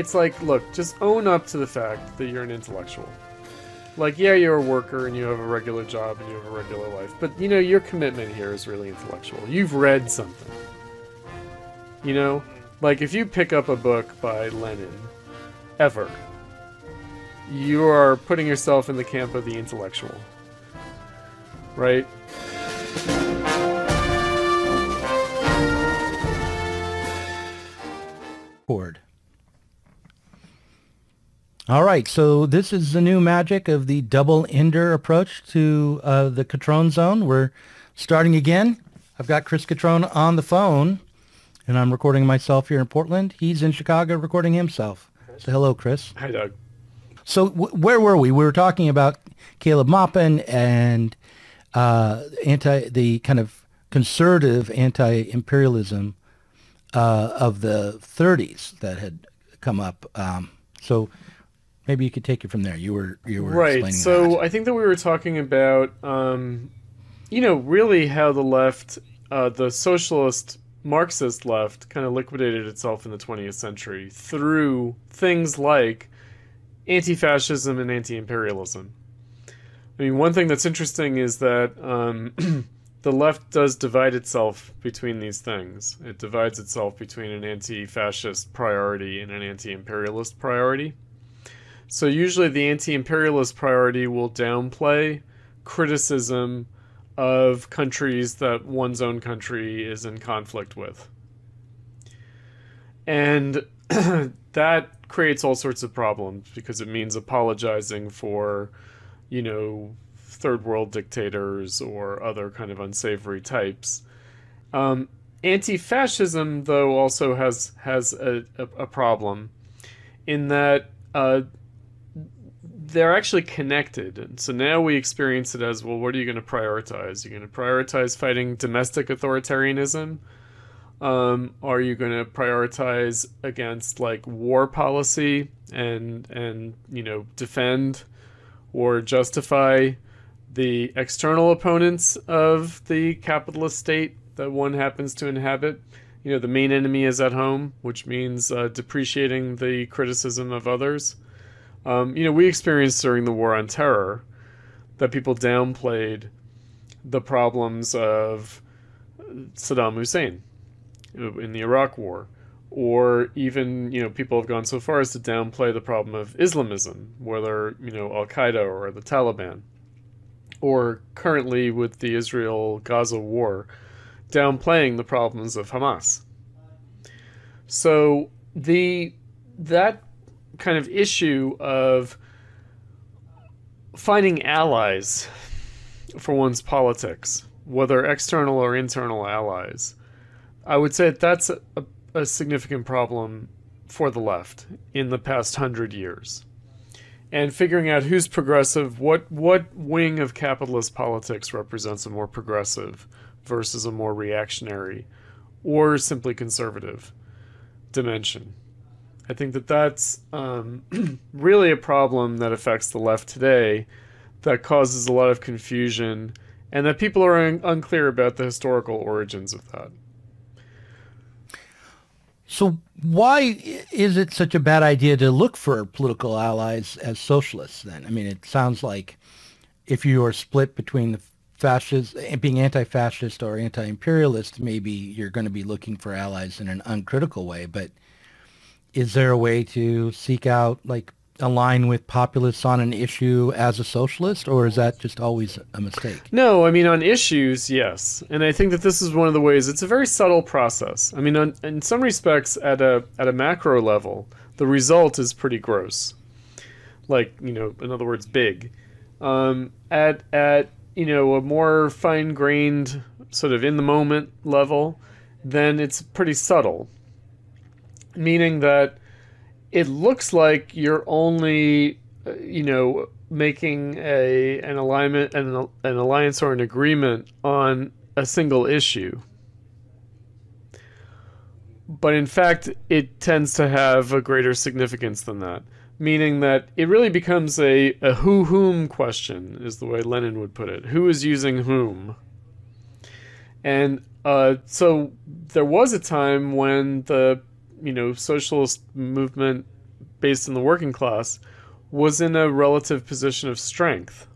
it's like, look, just own up to the fact that you're an intellectual. Like, yeah, you're a worker and you have a regular job and you have a regular life, but you know, your commitment here is really intellectual. You've read something. You know? Like, if you pick up a book by Lenin, ever, you are putting yourself in the camp of the intellectual. Right? Chord. All right, so this is the new magic of the double ender approach to uh, the Cutronezone. We're starting again. I've got Chris Cutrone on the phone, and I'm recording myself here in Portland. He's in Chicago recording himself. So hello, Chris. Hi, Doug. So w- where were we? We were talking about Caleb Maupin and uh, anti the kind of conservative anti-imperialism uh, of the 30s that had come up. Um, so maybe you could take it from there. You were you were right. So that. I think that we were talking about, um, you know, really how the left, uh, the socialist Marxist left, kind of liquidated itself in the 20th century through things like anti-fascism and anti-imperialism. I mean, one thing that's interesting is that um, the left does divide itself between these things. It divides itself between an anti-fascist priority and an anti-imperialist priority. So usually the anti-imperialist priority will downplay criticism of countries that one's own country is in conflict with. And that creates all sorts of problems because it means apologizing for, you know, third world dictators or other kind of unsavory types. Um, anti-fascism, though, also has has a, a, a problem in that uh, they're actually connected. And so now we experience it as well, what are you going to prioritize? You're going to prioritize fighting domestic authoritarianism? Um, are you going to prioritize against like war policy and and you know defend or justify the external opponents of the capitalist state that one happens to inhabit? You know, the main enemy is at home, which means uh, depreciating the criticism of others. Um, you know, we experienced during the War on Terror that people downplayed the problems of Saddam Hussein in the Iraq War, or even you know people have gone so far as to downplay the problem of Islamism, whether you know Al Qaeda or the Taliban, or currently with the Israel-Gaza war, downplaying the problems of Hamas. So the that kind of issue of finding allies for one's politics, whether external or internal allies, I would say that that's a, a, significant problem for the left in the past hundred years. And figuring out who's progressive, what what wing of capitalist politics represents a more progressive versus a more reactionary or simply conservative dimension. I think that that's um, really a problem that affects the left today that causes a lot of confusion and that people are un- unclear about the historical origins of that. So why is it such a bad idea to look for political allies as socialists then? I mean, it sounds like if you are split between the fascist, being anti-fascist or anti-imperialist, maybe you're going to be looking for allies in an uncritical way. But is there a way to seek out, like, align with populists on an issue as a socialist, or is that just always a mistake? No, I mean on issues, yes, and I think that this is one of the ways. It's a very subtle process. I mean, on, in some respects, at a at a macro level, the result is pretty gross. Like you know, in other words, big. Um, at at you know a more fine grained sort of in the moment level, then it's pretty subtle. Meaning that it looks like you're only, uh, you know, making a an alignment an, an alliance or an agreement on a single issue. But in fact, it tends to have a greater significance than that. Meaning that it really becomes a, a who whom question, is the way Lenin would put it. Who is using whom? And uh, so there was a time when the you know socialist movement based in the working class was in a relative position of strength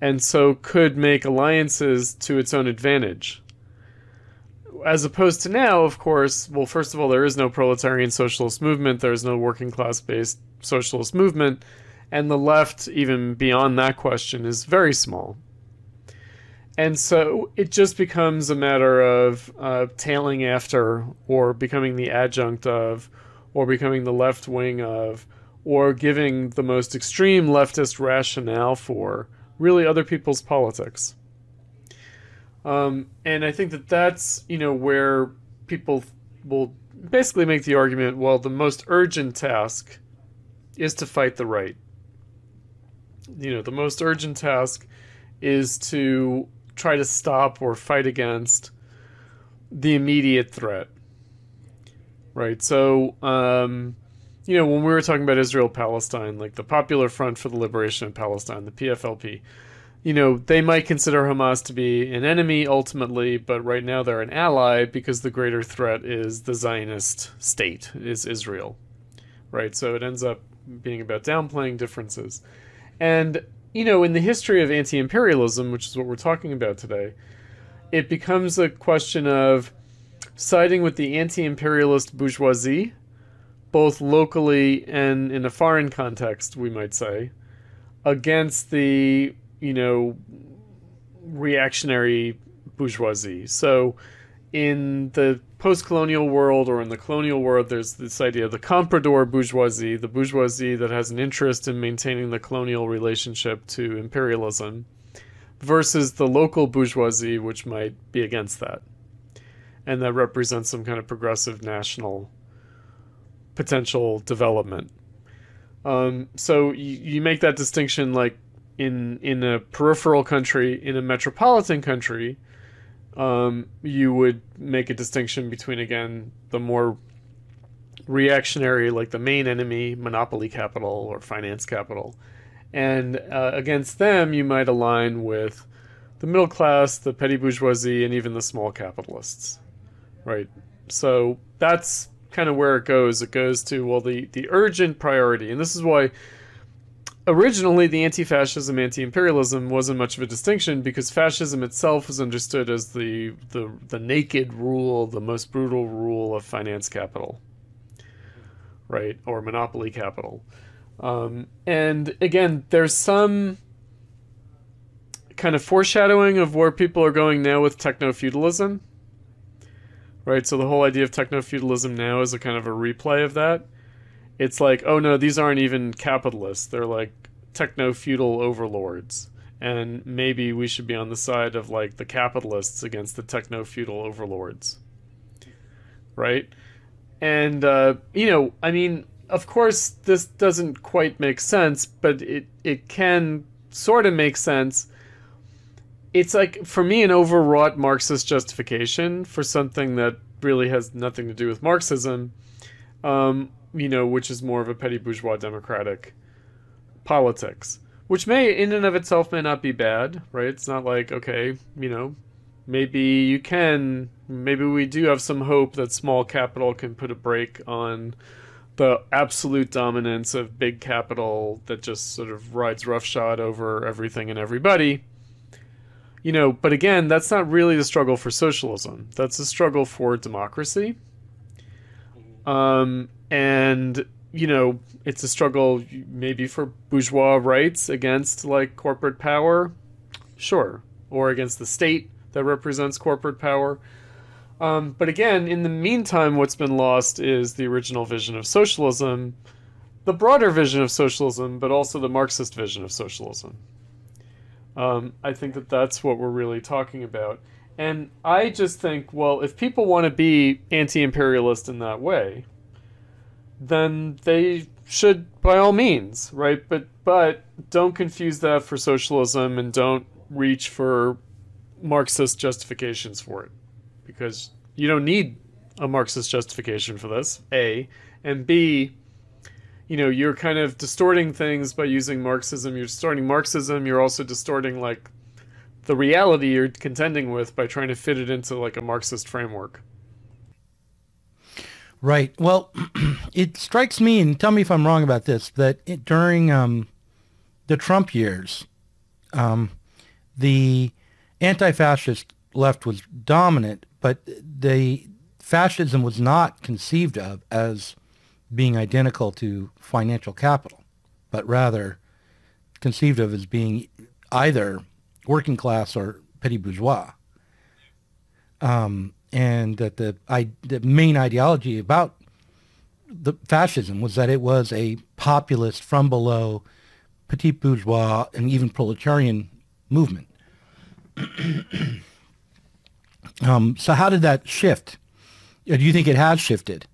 and so could make alliances to its own advantage. As opposed to now, of course, well, first of all, there is no proletarian socialist movement, there is no working class based socialist movement, and the left, even beyond that question, is very small. And so it just becomes a matter of uh, tailing after, or becoming the adjunct of, or becoming the left wing of, or giving the most extreme leftist rationale for really other people's politics. Um, and I think that that's you know where people will basically make the argument. Well, the most urgent task is to fight the right. You know, the most urgent task is to try to stop or fight against the immediate threat. Right. So, um, you know, when we were talking about Israel Palestine, like the Popular Front for the Liberation of Palestine, the PFLP, you know, they might consider Hamas to be an enemy ultimately, but right now they're an ally because the greater threat is the Zionist state, is Israel. Right? So it ends up being about downplaying differences. And, you know, in the history of anti imperialism, which is what we're talking about today, it becomes a question of siding with the anti imperialist bourgeoisie both locally and in a foreign context, we might say, against the, you know, reactionary bourgeoisie. So in the post colonial world or in the colonial world, there's this idea of the comprador bourgeoisie, the bourgeoisie that has an interest in maintaining the colonial relationship to imperialism, versus the local bourgeoisie, which might be against that. And that represents some kind of progressive national potential development. Um, so you, you make that distinction like in in a peripheral country, in a metropolitan country, um, you would make a distinction between again the more reactionary, like the main enemy, monopoly capital or finance capital, and uh, against them you might align with the middle class, the petty bourgeoisie, and even the small capitalists, right? So that's kind of where it goes. It goes to well the the urgent priority, and this is why originally the anti-fascism, anti-imperialism wasn't much of a distinction because fascism itself was understood as the the the naked rule, the most brutal rule of finance capital, right, or monopoly capital. Um, and again, there's some kind of foreshadowing of where people are going now with techno feudalism right? So the whole idea of techno feudalism now is a kind of a replay of that. It's like, oh no, these aren't even capitalists; they're like techno feudal overlords, and maybe we should be on the side of like the capitalists against the techno feudal overlords, right? And uh, you know, I mean, of course, this doesn't quite make sense, but it it can sort of make sense. It's like for me an overwrought Marxist justification for something that really has nothing to do with Marxism, um, you know, which is more of a petty bourgeois democratic politics, which may in and of itself may not be bad, right? It's not like okay, you know, maybe you can, maybe we do have some hope that small capital can put a break on the absolute dominance of big capital that just sort of rides roughshod over everything and everybody you know, but again, that's not really the struggle for socialism. That's a struggle for democracy. Um, and you know, it's a struggle maybe for bourgeois rights against like corporate power, sure, or against the state that represents corporate power. Um, but again, in the meantime, what's been lost is the original vision of socialism, the broader vision of socialism, but also the Marxist vision of socialism. Um, I think that that's what we're really talking about. And I just think, well, if people want to be anti imperialist in that way, then they should by all means, right? But but don't confuse that for socialism and don't reach for Marxist justifications for it. Because you don't need a Marxist justification for this, A. And B, you know you're kind of distorting things by using marxism you're distorting marxism you're also distorting like the reality you're contending with by trying to fit it into like a marxist framework Right. Well, it strikes me, and tell me if I'm wrong about this, that it, during um, the Trump years, um, the anti-fascist left was dominant, but the fascism was not conceived of as being identical to financial capital, but rather conceived of as being either working class or petty bourgeois. Um, and that the, I, the main ideology about the fascism was that it was a populist from below petit bourgeois and even proletarian movement. um, so how did that shift? Do you think it has shifted?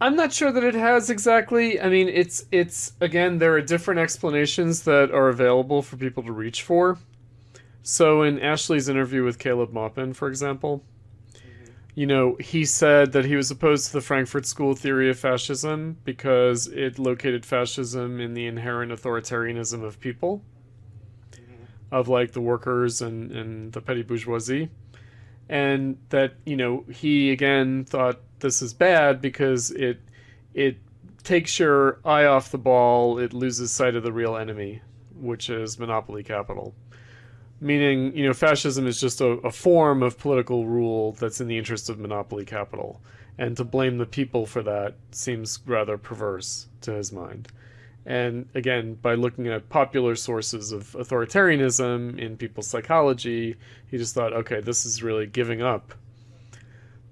I'm not sure that it has exactly. I mean, it's it's again there are different explanations that are available for people to reach for. So in Ashley's interview with Caleb Maupin, for example, you know, he said that he was opposed to the Frankfurt School theory of fascism because it located fascism in the inherent authoritarianism of people, of like the workers and, and the petty bourgeoisie. And that, you know, he again thought this is bad because it it takes your eye off the ball, it loses sight of the real enemy, which is monopoly capital meaning you know fascism is just a, a, form of political rule that's in the interest of monopoly capital. And to blame the people for that seems rather perverse to his mind. And again by looking at popular sources of authoritarianism in people's psychology he just thought okay this is really giving up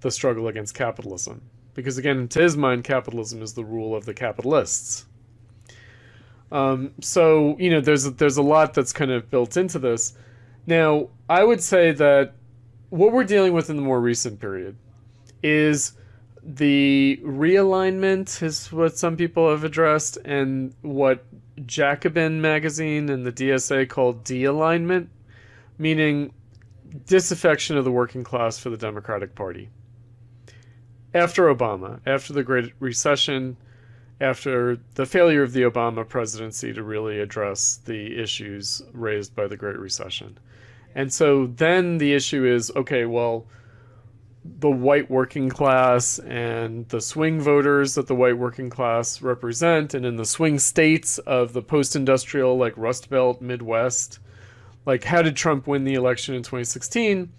the struggle against capitalism. Because again to his mind capitalism is the rule of the capitalists. Um, so you know there's there's a lot that's kind of built into this now, I would say that what we're dealing with in the more recent period is the realignment is what some people have addressed and what Jacobin magazine and the DSA called de-alignment, meaning disaffection of the working class for the Democratic Party. After Obama, after the Great Recession, after the failure of the Obama presidency to really address the issues raised by the Great Recession. And so then the issue is okay, well, the white working class and the swing voters that the white working class represent, and in the swing states of the post industrial, like Rust Belt, Midwest, like how did Trump win the election in 2016?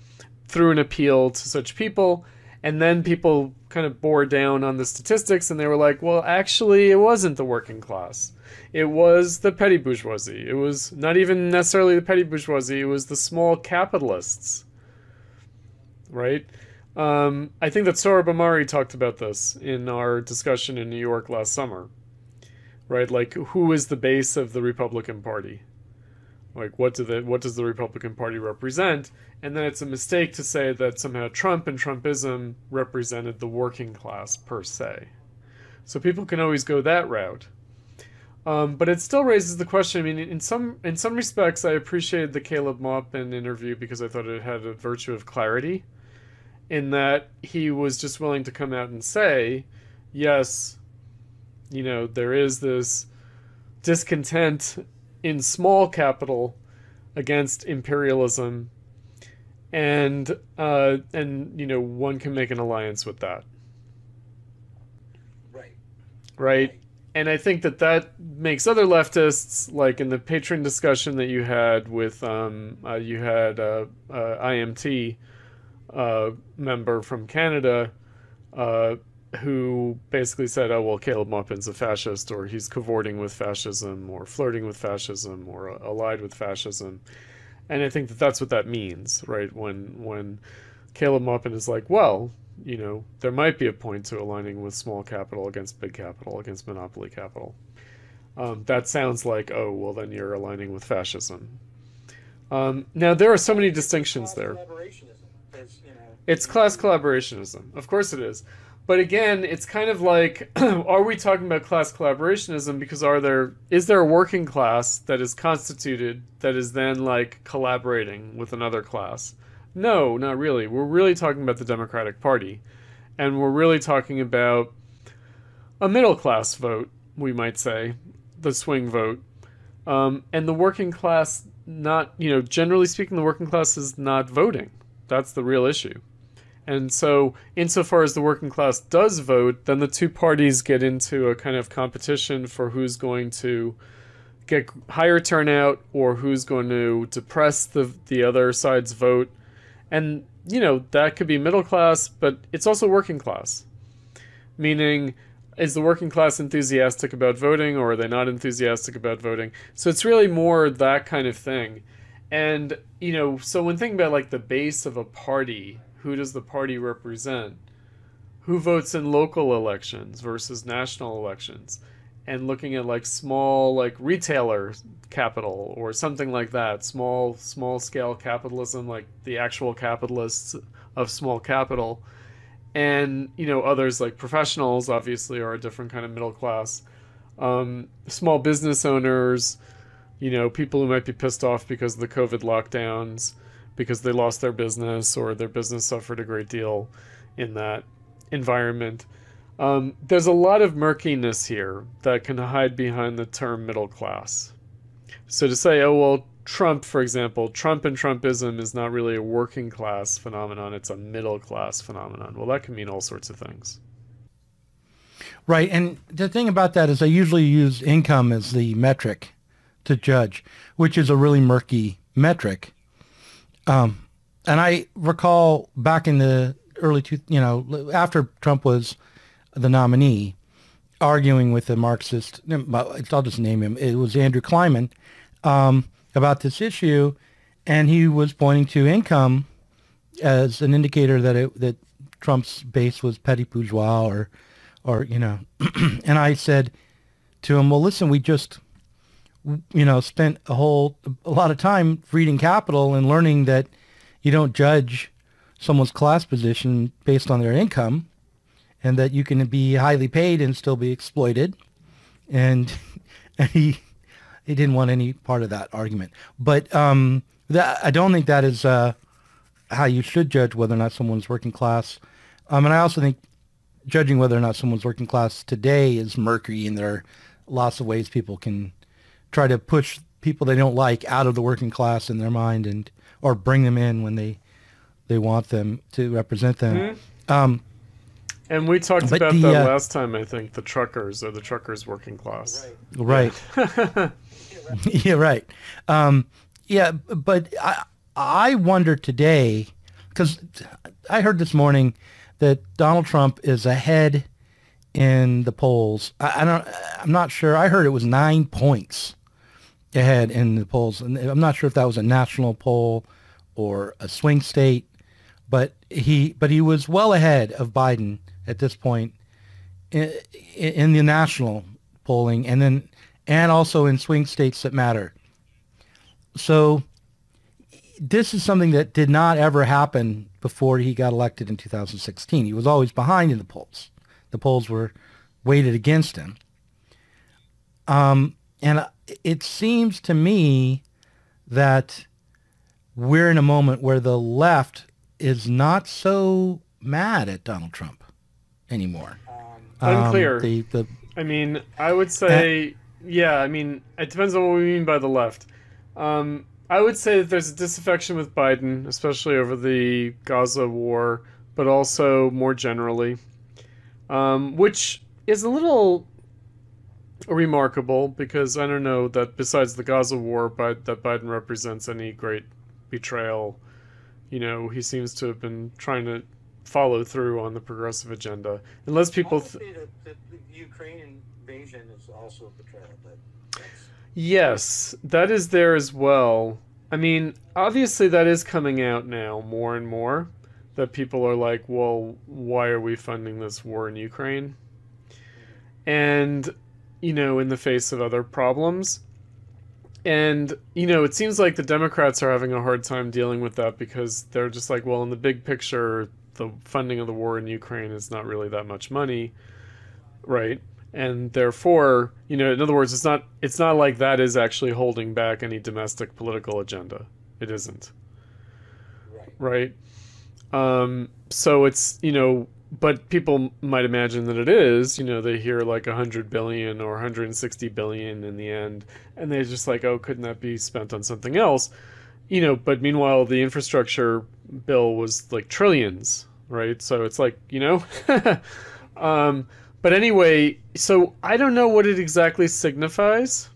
Through an appeal to such people. And then people kind of bore down on the statistics and they were like, well, actually, it wasn't the working class. It was the petty bourgeoisie. It was not even necessarily the petty bourgeoisie, it was the small capitalists. Right? Um, I think that Ahmari talked about this in our discussion in New York last summer. Right? Like, who is the base of the Republican Party? Like, what do the what does the Republican Party represent? And then it's a mistake to say that somehow Trump and Trumpism represented the working class per se. So people can always go that route. Um, but it still raises the question. I mean, in some in some respects, I appreciated the Caleb Maupin interview because I thought it had a virtue of clarity, in that he was just willing to come out and say, yes, you know, there is this discontent in small capital against imperialism, and uh, and you know, one can make an alliance with that. Right. Right and I think that that makes other leftists, like in the Patreon discussion that you had with, um, uh, you had uh, uh, IMT uh, member from Canada, uh, who basically said, "Oh well, Caleb Maupin's a fascist, or he's cavorting with fascism, or flirting with fascism, or allied with fascism," and I think that that's what that means, right? When when Caleb Maupin is like, "Well, you know, there might be a point to aligning with small capital against big capital, against monopoly capital. Um, that sounds like, oh, well, then you're aligning with fascism. Um, now, there are so many distinctions there. It's class collaborationism. Of course it is. But again, it's kind of like, are we talking about class collaborationism because are there is there a working class that is constituted that is then like collaborating with another class? No, not really. We're really talking about the Democratic Party. And we're really talking about a middle class vote, we might say, the swing vote. Um, and the working class, not, you know, generally speaking, the working class is not voting. That's the real issue. And so, insofar as the working class does vote, then the two parties get into a kind of competition for who's going to get higher turnout or who's going to depress the the other side's vote. And you know, that could be middle class, but it's also working class. Meaning is the working class enthusiastic about voting or are they not enthusiastic about voting? So it's really more that kind of thing. And you know, so when thinking about like the base of a party, who does the party represent? Who votes in local elections versus national elections? And looking at like small like retailer capital or something like that, small small scale capitalism like the actual capitalists of small capital. And you know, others like professionals obviously are a different kind of middle class. Um, small business owners, you know, people who might be pissed off because of the COVID lockdowns, because they lost their business or their business suffered a great deal in that environment. Um, there's a lot of murkiness here that can hide behind the term middle class. So to say, oh, well, Trump, for example, Trump and Trumpism is not really a working class phenomenon, it's a middle class phenomenon. Well, that can mean all sorts of things. Right. And the thing about that is I usually use income as the metric to judge, which is a really murky metric. Um, and I recall back in the early two, you know, after Trump was the nominee, arguing with a Marxist, I'll just name him. It was Andrew Kliman um, about this issue, and he was pointing to income as an indicator that it, that Trump's base was petty bourgeois or, or you know, and I said to him, well, listen, we just you know, spent a whole a lot of time reading Capital and learning that you don't judge someone's class position based on their income, and that you can be highly paid and still be exploited. And, and he he didn't want any part of that argument. But um, that I don't think that is uh, how you should judge whether or not someone's working class. Um, and I also think judging whether or not someone's working class today is murky, and there are lots of ways people can try to push people they don't like out of the working class in their mind and or bring them in when they they want them to represent them. Mm-hmm. Um, and we talked about the, that uh, last time. I think the truckers or the truckers working class. Right. Right. yeah. Right. Um, yeah. But I I wonder today because I heard this morning that Donald Trump is ahead in the polls. I, I don't. I'm not sure. I heard it was nine points ahead in the polls. And I'm not sure if that was a national poll or a swing state, but he but he was well ahead of Biden at this point in, in the national polling, and then and also in swing states that matter. So this is something that did not ever happen before he got elected in 2016. He was always behind in the polls. The polls were weighted against him. Um, and it seems to me that we're in a moment where the left is not so mad at Donald Trump anymore. Um, unclear. Um, the, the, I mean, I would say, uh, yeah. I mean, it depends on what we mean by the left. Um, I would say that there's a disaffection with Biden, especially over the Gaza war, but also more generally, um, which is a little remarkable because I don't know that besides the Gaza war, but that Biden represents any great betrayal. You know, he seems to have been trying to follow through on the progressive agenda. Unless people, th- the, the, Ukraine invasion is also a betrayal, but yes, that is there as well. I mean, obviously that is coming out now more and more. That people are like, well, why are we funding this war in Ukraine? Mm-hmm. And you know, in the face of other problems. And, you know, it seems like the Democrats are having a hard time dealing with that because they're just like, well, in the big picture, the funding of the war in Ukraine is not really that much money, right? And therefore, you know, in other words, it's not it's not like that is actually holding back any domestic political agenda. It isn't. Right. Right. Um, so it's you know but people might imagine that it is. You know, they hear like 100 billion or 160 billion in the end, and they're just like, oh, couldn't that be spent on something else? You know, but meanwhile, the infrastructure bill was like trillions, right? So it's like you know. um, but anyway, so I don't know what it exactly signifies.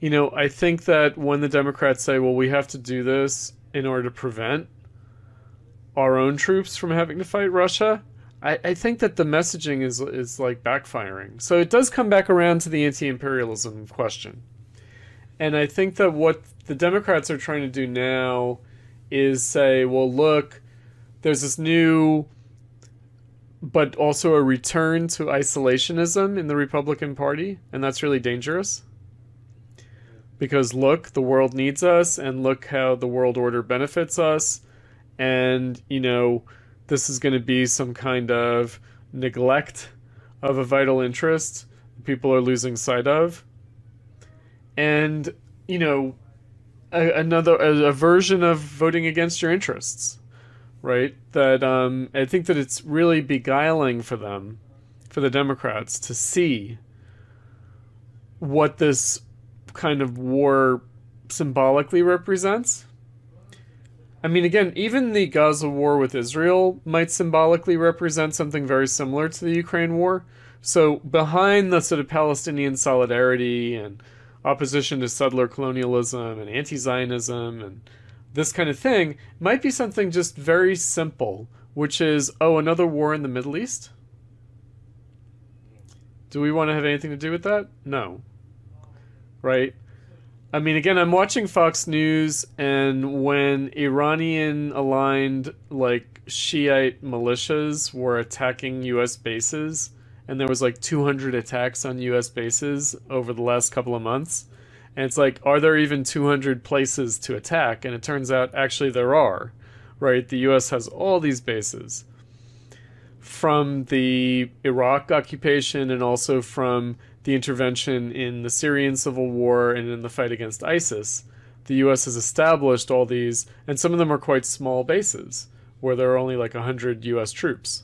You know, I think that when the Democrats say, "Well, we have to do this in order to prevent our own troops from having to fight Russia," I, I think that the messaging is is like backfiring. So it does come back around to the anti-imperialism question, and I think that what the Democrats are trying to do now is say, well, look, there's this new, but also a return to isolationism in the Republican Party, and that's really dangerous. Because look, the world needs us, and look how the world order benefits us, and you know, this is going to be some kind of neglect of a vital interest people are losing sight of. And, you know, a, another a, a, version of voting against your interests, right? That um, I think that it's really beguiling for them, for the Democrats, to see what this kind of war symbolically represents. I mean, again, even the Gaza war with Israel might symbolically represent something very similar to the Ukraine war. So, behind the sort of Palestinian solidarity and opposition to settler colonialism and anti Zionism and this kind of thing might be something just very simple, which is oh, another war in the Middle East? Do we want to have anything to do with that? No. Right? I mean, again, I'm watching Fox News, and when Iranian aligned, like, Shiite militias were attacking U.S. bases, and there was like 200 attacks on U.S. bases over the last couple of months. And it's like, are there even 200 places to attack? And it turns out actually there are, right? The U.S. has all these bases from the Iraq occupation and also from the intervention in the Syrian civil war and in the fight against ISIS. The U.S. has established all these, and some of them are quite small bases where there are only like 100 U.S. troops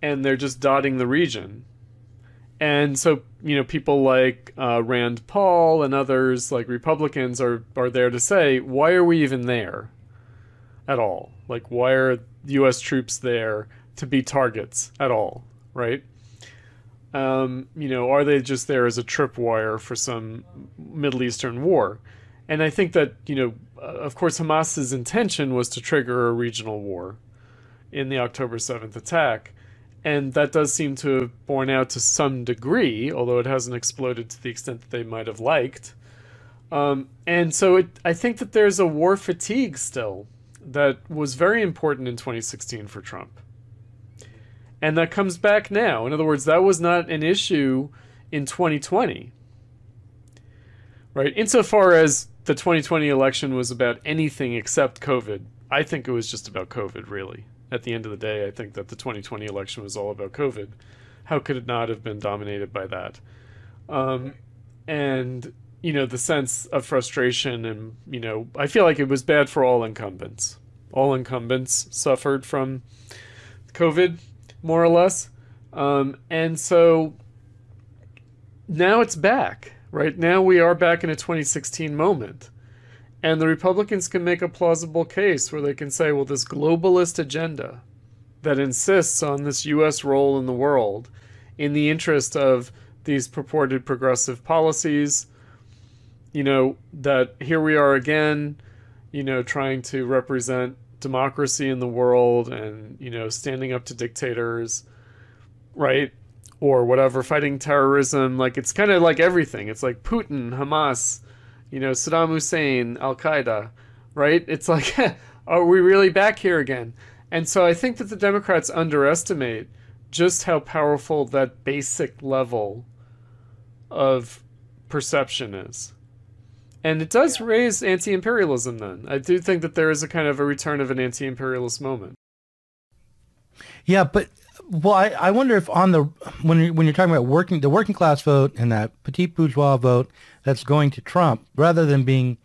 and they're just dotting the region. And so, you know, people like uh, Rand Paul and others, like Republicans, are, are there to say, why are we even there at all? Like, why are U.S. troops there to be targets at all, right? Um, you know, are they just there as a tripwire for some Middle Eastern war? And I think that, you know, uh, of course, Hamas's intention was to trigger a regional war in the October 7th attack and that does seem to have borne out to some degree, although it hasn't exploded to the extent that they might have liked. Um, and so it, I think that there's a war fatigue still that was very important in 2016 for Trump. And that comes back now. In other words, that was not an issue in 2020. Right? Insofar as the 2020 election was about anything except COVID, I think it was just about COVID, really at the end of the day, I think that the 2020 election was all about COVID. How could it not have been dominated by that? Um, and you know the sense of frustration, and you know I feel like it was bad for all incumbents. All incumbents suffered from COVID, more or less, um, and so now it's back. Right now we are back in a 2016 moment and the Republicans can make a plausible case where they can say, well, this globalist agenda that insists on this U.S. role in the world in the interest of these purported progressive policies, you know, that here we are again, you know, trying to represent democracy in the world and, you know, standing up to dictators, right? Or whatever, fighting terrorism. Like, it's kind of like everything. It's like Putin, Hamas, you know, Saddam Hussein, Al Qaeda, right? It's like, are we really back here again? And so I think that the Democrats underestimate just how powerful that basic level of perception is. And it does raise anti imperialism then. I do think that there is a kind of a return of an anti imperialist moment. Yeah, but well, I, I wonder if on the when you, when you're talking about working the working class vote and that petite bourgeois vote that's going to Trump, rather than being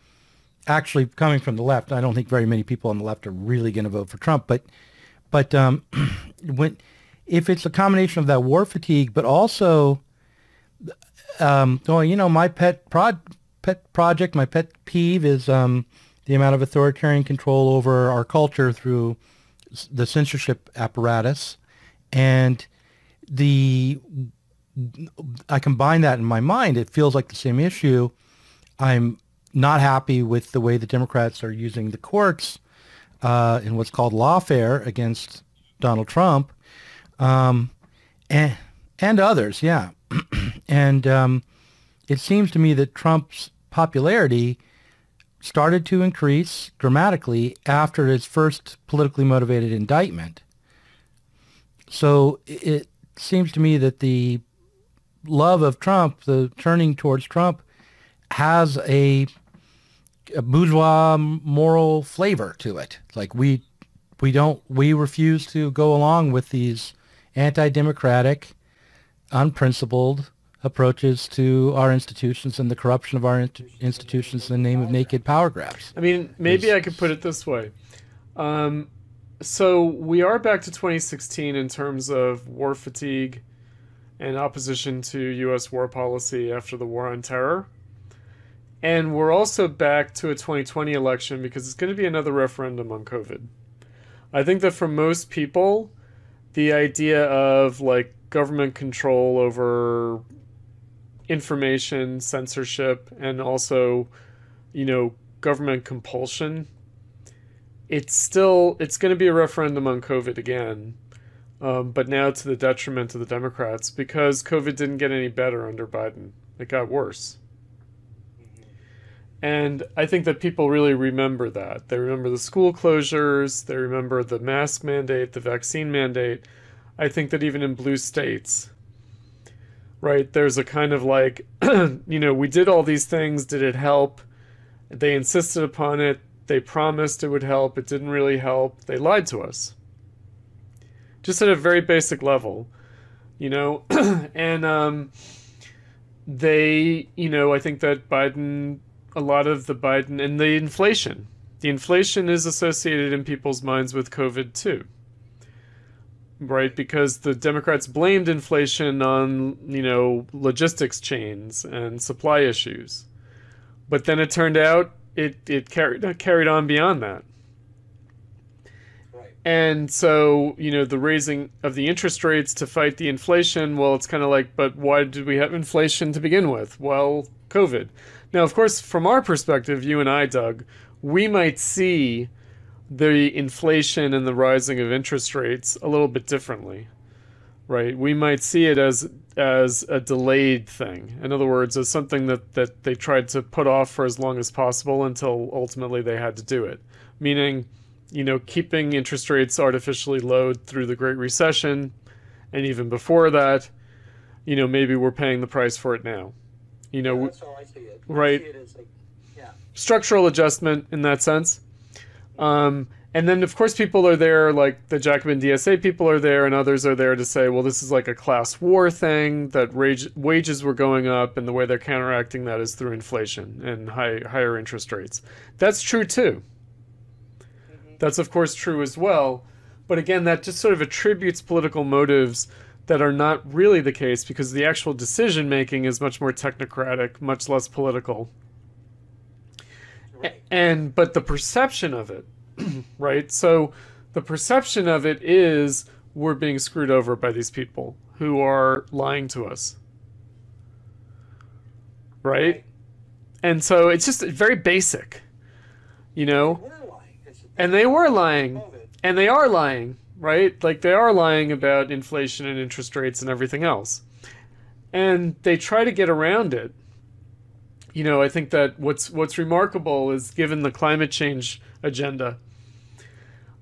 actually coming from the left, I don't think very many people on the left are really going to vote for Trump. But but um, when if it's a combination of that war fatigue, but also, um, well, you know, my pet prod pet project, my pet peeve is um, the amount of authoritarian control over our culture through the censorship apparatus, and the I combine that in my mind. It feels like the same issue. I'm not happy with the way the Democrats are using the courts uh, in what's called lawfare against Donald Trump, um, and and others. Yeah, and um, it seems to me that Trump's popularity started to increase dramatically after his first politically motivated indictment. So it seems to me that the love of Trump, the turning towards Trump, has a, a bourgeois moral flavor to it. Like we we don't we refuse to go along with these anti-democratic, unprincipled approaches to our institutions and the corruption of our in- institutions in the name of naked power grabs. I mean, maybe I could put it this way. Um, so we are back to 2016 in terms of war fatigue and opposition to U.S. war policy after the war on terror. And we're also back to a 2020 election because it's going to be another referendum on COVID. I think that for most people, the idea of like government control over information censorship and also you know government compulsion it's still it's going to be a referendum on covid again um, but now to the detriment of the democrats because covid didn't get any better under biden. It got worse. And i think that people really remember that. They remember the school closures. They remember the mask mandate the vaccine mandate. I think that even in blue states right? There's a kind of like, you know, we did all these things. Did it help? They insisted upon it. They promised it would help. It didn't really help. They lied to us. Just at a very basic level, you know? and um, they, you know, I think that Biden, a lot of the Biden, and the inflation, the inflation is associated in people's minds with COVID too right? Because the Democrats blamed inflation on, you know, logistics chains and supply issues. But then it turned out it, it carried, uh, carried on beyond that. Right. And so, you know, the raising of the interest rates to fight the inflation, well, it's kind of like, but why did we have inflation to begin with? Well, COVID. Now, of course, from our perspective, you and I, Doug, we might see the inflation and the rising of interest rates a little bit differently right we might see it as as a delayed thing in other words as something that that they tried to put off for as long as possible until ultimately they had to do it meaning you know keeping interest rates artificially low through the great recession and even before that you know maybe we're paying the price for it now you know Yeah, that's how I see it. I right. see it as like, yeah. structural adjustment in that sense. Um, and then, of course, people are there, like the Jacobin DSA people are there, and others are there to say, well, this is like a class war thing, that wage, wages were going up, and the way they're counteracting that is through inflation and high, higher interest rates. That's true too. That's, of course, true as well. But again, that just sort of attributes political motives that are not really the case because the actual decision making is much more technocratic, much less political. And but the perception of it, right? So the perception of it is we're being screwed over by these people who are lying to us. Right? And so it's just very basic. You know? And they were lying. And they are lying, right? Like they are lying about inflation and interest rates and everything else. And they try to get around it. You know, I think that what's what's remarkable is given the climate change agenda.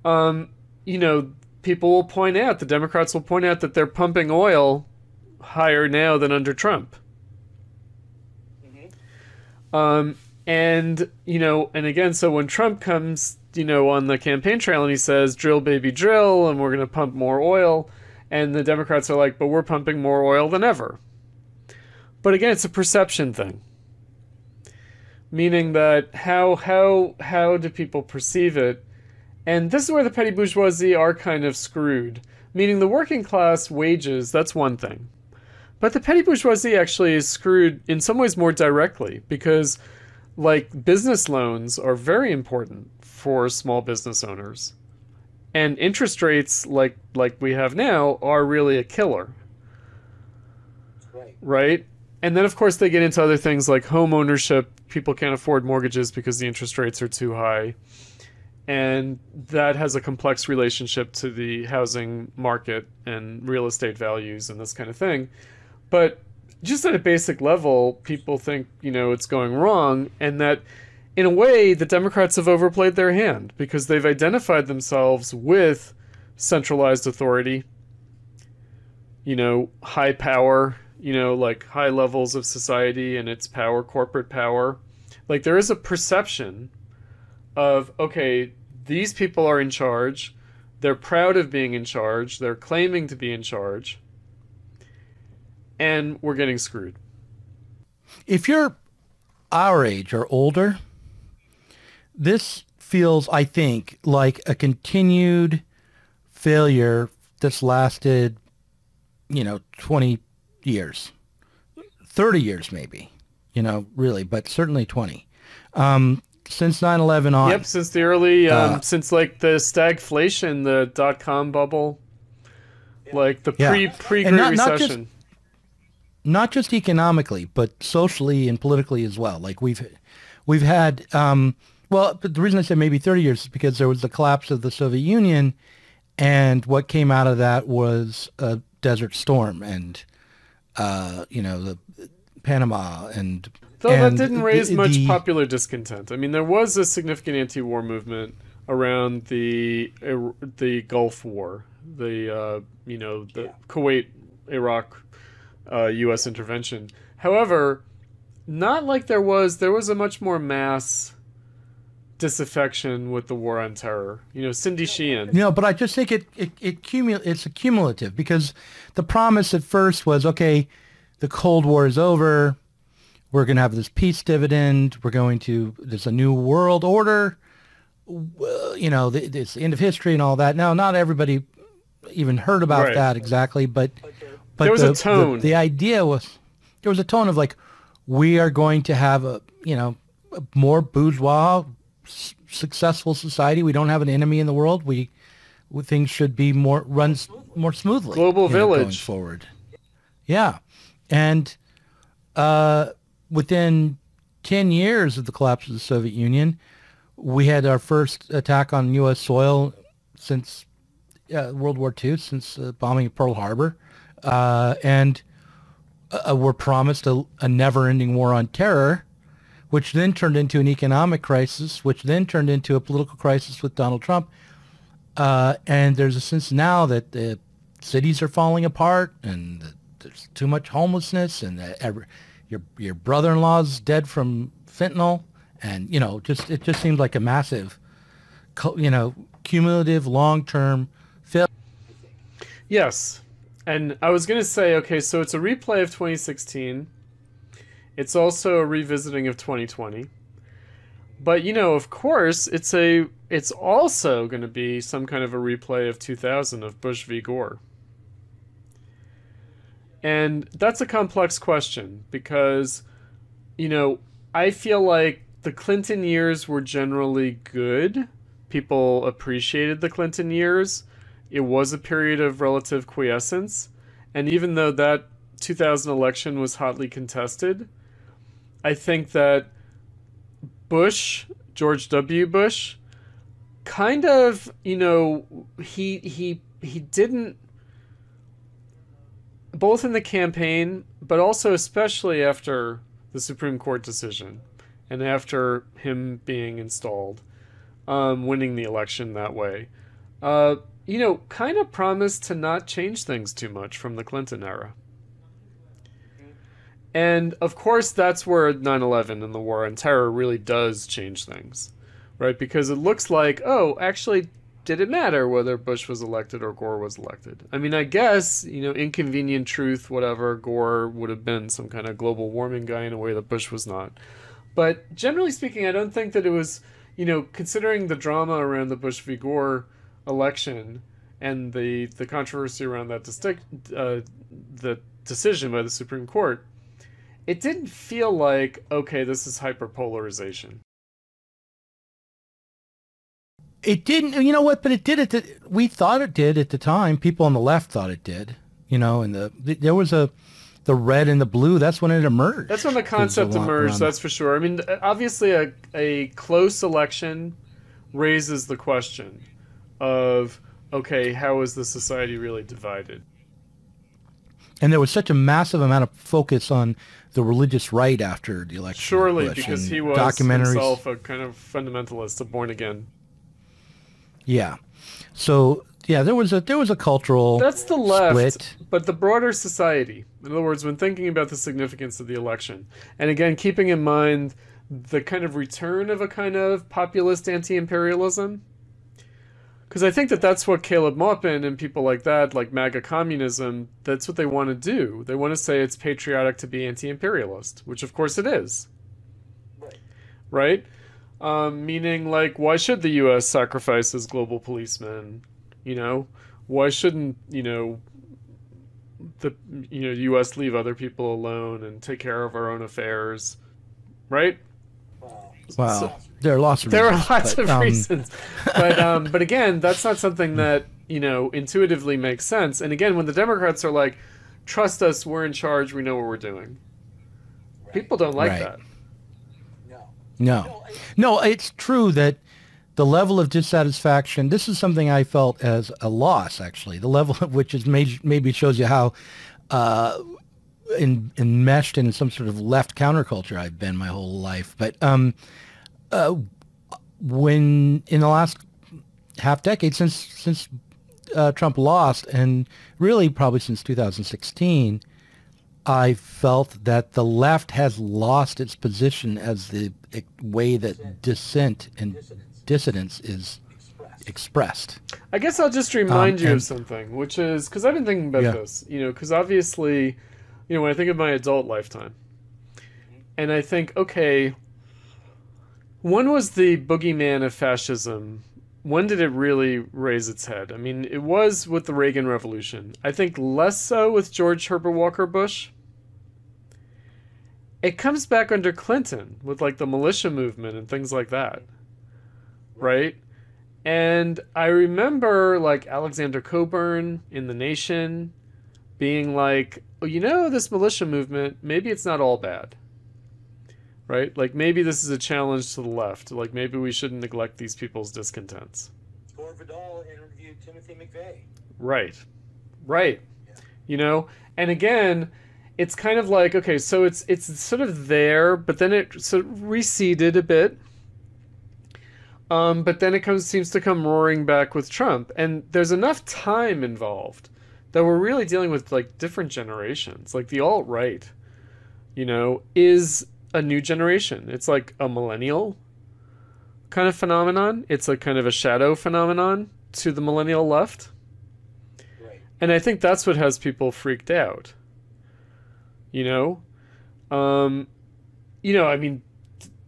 Um, you know, people will point out, the Democrats will point out that they're pumping oil higher now than under Trump. Um, and you know, and again, so when Trump comes, you know, on the campaign trail and he says, "Drill, baby, drill," and we're going to pump more oil, and the Democrats are like, "But we're pumping more oil than ever." But again, it's a perception thing, meaning that how how how do people perceive it? And this is where the petty bourgeoisie are kind of screwed. Meaning the working class wages, that's one thing. But the petty bourgeoisie actually is screwed in some ways more directly because, like, business loans are very important for small business owners. And interest rates like like we have now are really a killer. Right. Right? And then of course they get into other things like home ownership. People can't afford mortgages because the interest rates are too high. And that has a complex relationship to the housing market and real estate values and this kind of thing. But just at a basic level, people think, you know, it's going wrong and that in a way the Democrats have overplayed their hand because they've identified themselves with centralized authority, you know, high power, you know, like high levels of society and its power, corporate power. Like there is a perception of okay, these people are in charge. They're proud of being in charge. They're claiming to be in charge. And we're getting screwed. If you're our age or older, this feels, I think, like a continued failure that's lasted, you know, 20 years, 30 years maybe, you know, really, but certainly 20. Um, since 9/11 on. Yep, since the early, um, Uh, since like the stagflation, the dot com bubble, like the Yeah. pre pre And Great not- not just- Recession. not just economically, but socially and politically as well. Like we've we've had um, well, but the reason I said maybe 30 years is because there was the collapse of the Soviet Union, and what came out of that was a desert storm and uh, you know the Panama and Though and that didn't the- raise much the- popular discontent. I mean, there was a significant anti-war movement around the the Gulf War, the uh, you know the Yeah. Kuwait, Iraq, uh, U.S. intervention. However, not like there was. There was a much more mass disaffection with the war on terror. You know, Cindy Sheehan. No, but I just think it it, it cumul- it's cumulative because the promise at first was okay, the Cold War is over. We're going to have this peace dividend. We're going to there's a new world order. You know, the, it's the end of history and all that. Now, not everybody even heard about Right. that exactly, but but There was the, a tone. The, the idea was there was a tone of like we are going to have a you know more bourgeois successful society. We don't have an enemy in the world. We, we things should be more runs more smoothly. Global you know, going village. forward. Yeah, and uh, within ten years of the collapse of the Soviet Union, we had our first attack on U.S. soil since uh, World War II, since uh, bombing of Pearl Harbor, uh, and uh, were promised a, a never-ending war on terror, which then turned into an economic crisis, which then turned into a political crisis with Donald Trump. Uh, and there's a sense now that the cities are falling apart, and there's too much homelessness, and that every, your your brother-in-law's dead from fentanyl, and you know, just it just seems like a massive, you know, cumulative long-term failure. Yes. And I was going to say, okay, so it's a replay of 2016. It's also a revisiting of 2020. But you know, of course, it's a it's also going to be some kind of a replay of 2000 of Bush v Gore. And that's a complex question because you know, I feel like the Clinton years were generally good. People appreciated the Clinton years it was a period of relative quiescence. And even though that 2000 election was hotly contested, I think that Bush, George W. Bush, kind of, you know, he he he didn't both in the campaign, but also especially after the Supreme Court decision and after him being installed, um, winning the election that way. Uh, you know, kind of promised to not change things too much from the Clinton era. And of course, that's where 9 11 and the war on terror really does change things, right? Because it looks like, oh, actually, did it matter whether Bush was elected or Gore was elected? I mean, I guess, you know, inconvenient truth, whatever, Gore would have been some kind of global warming guy in a way that Bush was not. But generally speaking, I don't think that it was, you know, considering the drama around the Bush v. Gore election and the the controversy around that distinct, uh, the decision by the Supreme Court, it didn't feel like okay, this is hyperpolarization. It didn't. You know what? But it did. The, we thought it did at the time. People on the left thought it did. You know, and the, the there was a the red and the blue. That's when it emerged. That's when the concept emerged. That's for sure. I mean, obviously, a a close election raises the question of okay, how is the society really divided? And there was such a massive amount of focus on the religious right after the election. Surely, because he was himself a kind of fundamentalist, a born again. Yeah. So yeah, there was a there was a cultural that's the left, split. but the broader society. In other words, when thinking about the significance of the election, and again keeping in mind the kind of return of a kind of populist anti-imperialism, because I think that that's what Caleb Maupin and people like that, like MAGA communism, that's what they want to do. They want to say it's patriotic to be anti-imperialist, which of course it is. Right. Right. Um, meaning, like, why should the U.S. sacrifice as global policemen? You know, why shouldn't you know the you know U.S. leave other people alone and take care of our own affairs, right? Wow. Wow, So- there are lots of There are reasons, lots but, of um, reasons, but um, but again, that's not something that you know intuitively makes sense. And again, when the Democrats are like, "Trust us, we're in charge, we know what we're doing," Right. people don't like Right. that. No. No, No, it's true that the level of dissatisfaction. This is something I felt as a loss, actually. The level of which is maybe maybe shows you how uh, in, enmeshed in some sort of left counterculture I've been my whole life. But um, uh, when in the last half decade since since uh, Trump lost, and really probably since 2016, I felt that the left has lost its position as the way that dissent and Dissidence. is Expressed. expressed. I guess I'll just remind Um, you of something, which is because I've been thinking about Yeah. this, you know, because obviously, you know, when I think of my adult lifetime, and I think, okay, when was the boogeyman of fascism? When did it really raise its head? I mean, it was with the Reagan Revolution. I think less so with George Herbert Walker Bush. It comes back under Clinton with like the militia movement and things like that. Right? And I remember like Alexander Cockburn in The Nation being like, oh, you know, this militia movement, maybe it's not all bad. Right? Like maybe this is a challenge to the left. Like maybe we shouldn't neglect these people's discontents. Gore Vidal interviewed Timothy McVeigh. Right. Right. Yeah. You know, and again, it's kind of like okay, so it's it's sort of there, but then it sort of receded a bit. Um, but then it comes seems to come roaring back with Trump, and there's enough time involved that we're really dealing with like different generations. Like the alt right, you know, is a new generation. It's like a millennial kind of phenomenon. It's a kind of a shadow phenomenon to the millennial left. Right. And I think that's what has people freaked out. You know? Um, you know, I mean,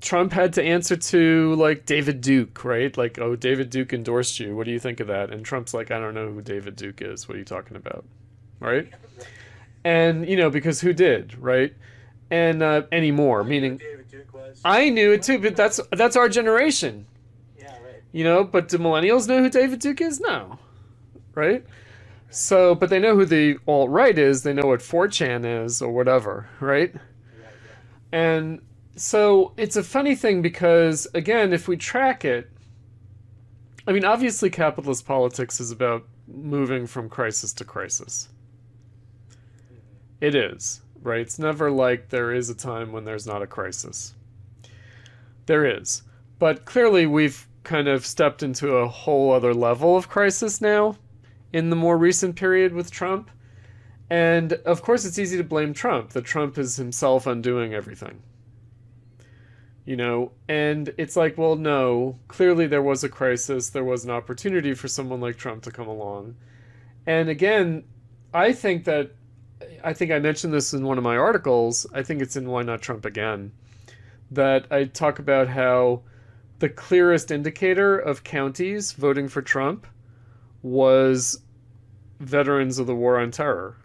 Trump had to answer to, like, David Duke, right? Like, oh, David Duke endorsed you. What do you think of that? And Trump's like, I don't know who David Duke is. What are you talking about? Right? And, you know, because who did, right? And uh, anymore, meaning David Duke was. I knew it too, but that's that's our generation. yeah, right. You know, but do millennials know who David Duke is? No. Right? So, but they know who the alt right is. They know what 4chan is or whatever, right? Right, yeah. And so it's a funny thing because, again, if we track it, I mean, obviously, capitalist politics is about moving from crisis to crisis. It is, right? It's never like there is a time when there's not a crisis. There is. But clearly, we've kind of stepped into a whole other level of crisis now in the more recent period with Trump. And of course, it's easy to blame Trump, that Trump is himself undoing everything. You know, and it's like, well, no, clearly there was a crisis, there was an opportunity for someone like Trump to come along. And again, I think that, I think I mentioned this in one of my articles, I think it's in Why Not Trump Again, that I talk about how the clearest indicator of counties voting for Trump was veterans of the war on terror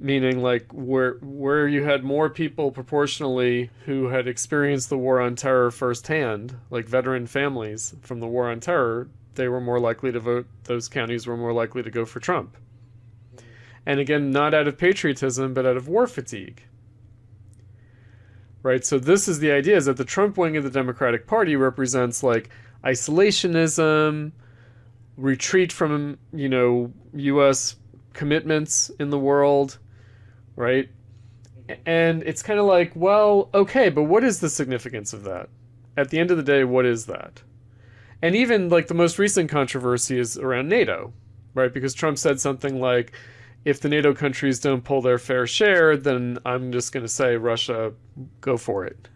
meaning like where where you had more people proportionally who had experienced the war on terror firsthand, like veteran families from the war on terror, they were more likely to vote. Those counties were more likely to go for Trump. And again, not out of patriotism, but out of war fatigue. Right. So this is the idea: is that the Trump wing of the Democratic Party represents like isolationism, retreat from you know U.S. commitments in the world right? And it's kind of like, well, okay, but what is the significance of that? At the end of the day, what is that? And even like the most recent controversy is around NATO, right? Because Trump said something like, if the NATO countries don't pull their fair share, then I'm just going to say, Russia, go for it.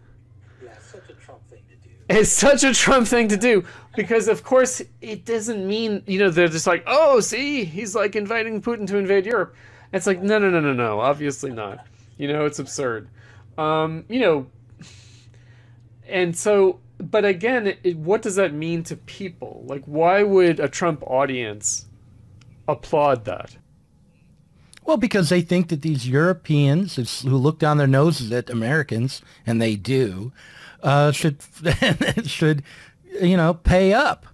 Yeah, such a Trump thing to do. It's such a Trump thing to do because, of course, it doesn't mean, you know, they're just like, oh, see, he's like inviting Putin to invade Europe. It's like, no, no, no, no, no, obviously not. You know, it's absurd. Um, you know, and so, but again, it, what does that mean to people? Like, why would a Trump audience applaud that? Well, because they think that these Europeans who look down their noses at Americans, and they do, uh, should should you know pay up,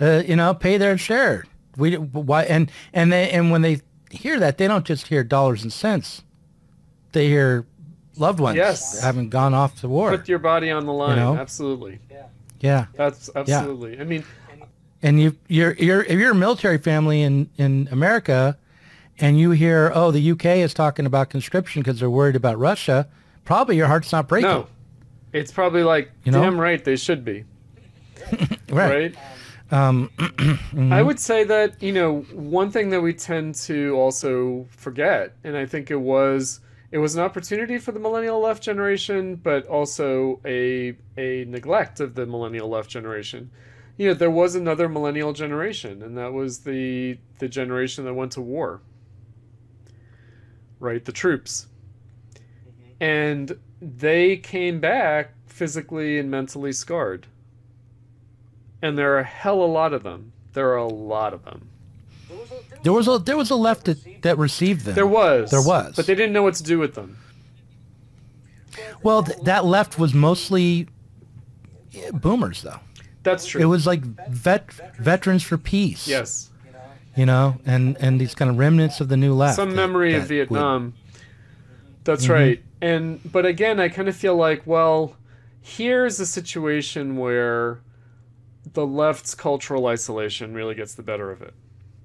uh, you know, pay their share. We why and and they and when they hear that, they don't just hear dollars and cents. They hear loved ones Yes. having gone off to war. Put your body on the line. know? Absolutely. Yeah. yeah. That's absolutely. I mean, And you, you're, you're, if you're a military family in, in America and you hear, oh, the UK is talking about conscription because they're worried about Russia, probably your heart's not breaking. no. It's probably like, You know? damn right, they should be. Right. right? Um, I would say that, you know, one thing that we tend to also forget, and I think it was it was an opportunity for the millennial left generation, but also a a neglect of the millennial left generation. You know, there was another millennial generation, and that was the the generation that went to war. Right, the troops. Mm-hmm. And they came back physically and mentally scarred. And there are a hell of a lot of them. There are a lot of them. There was a, there was a there was a left that, that received them. There was. There was. But they didn't know what to do with them. Well, th- that left was mostly boomers, though. That's true. It was like vet veterans for peace. yes. You know, and and these kind of remnants of the new left. Some that- memory of that would- Vietnam. That's Mm-hmm. right. And but again, I kind of feel like, well, here's a situation where the left's cultural isolation really gets the better of it.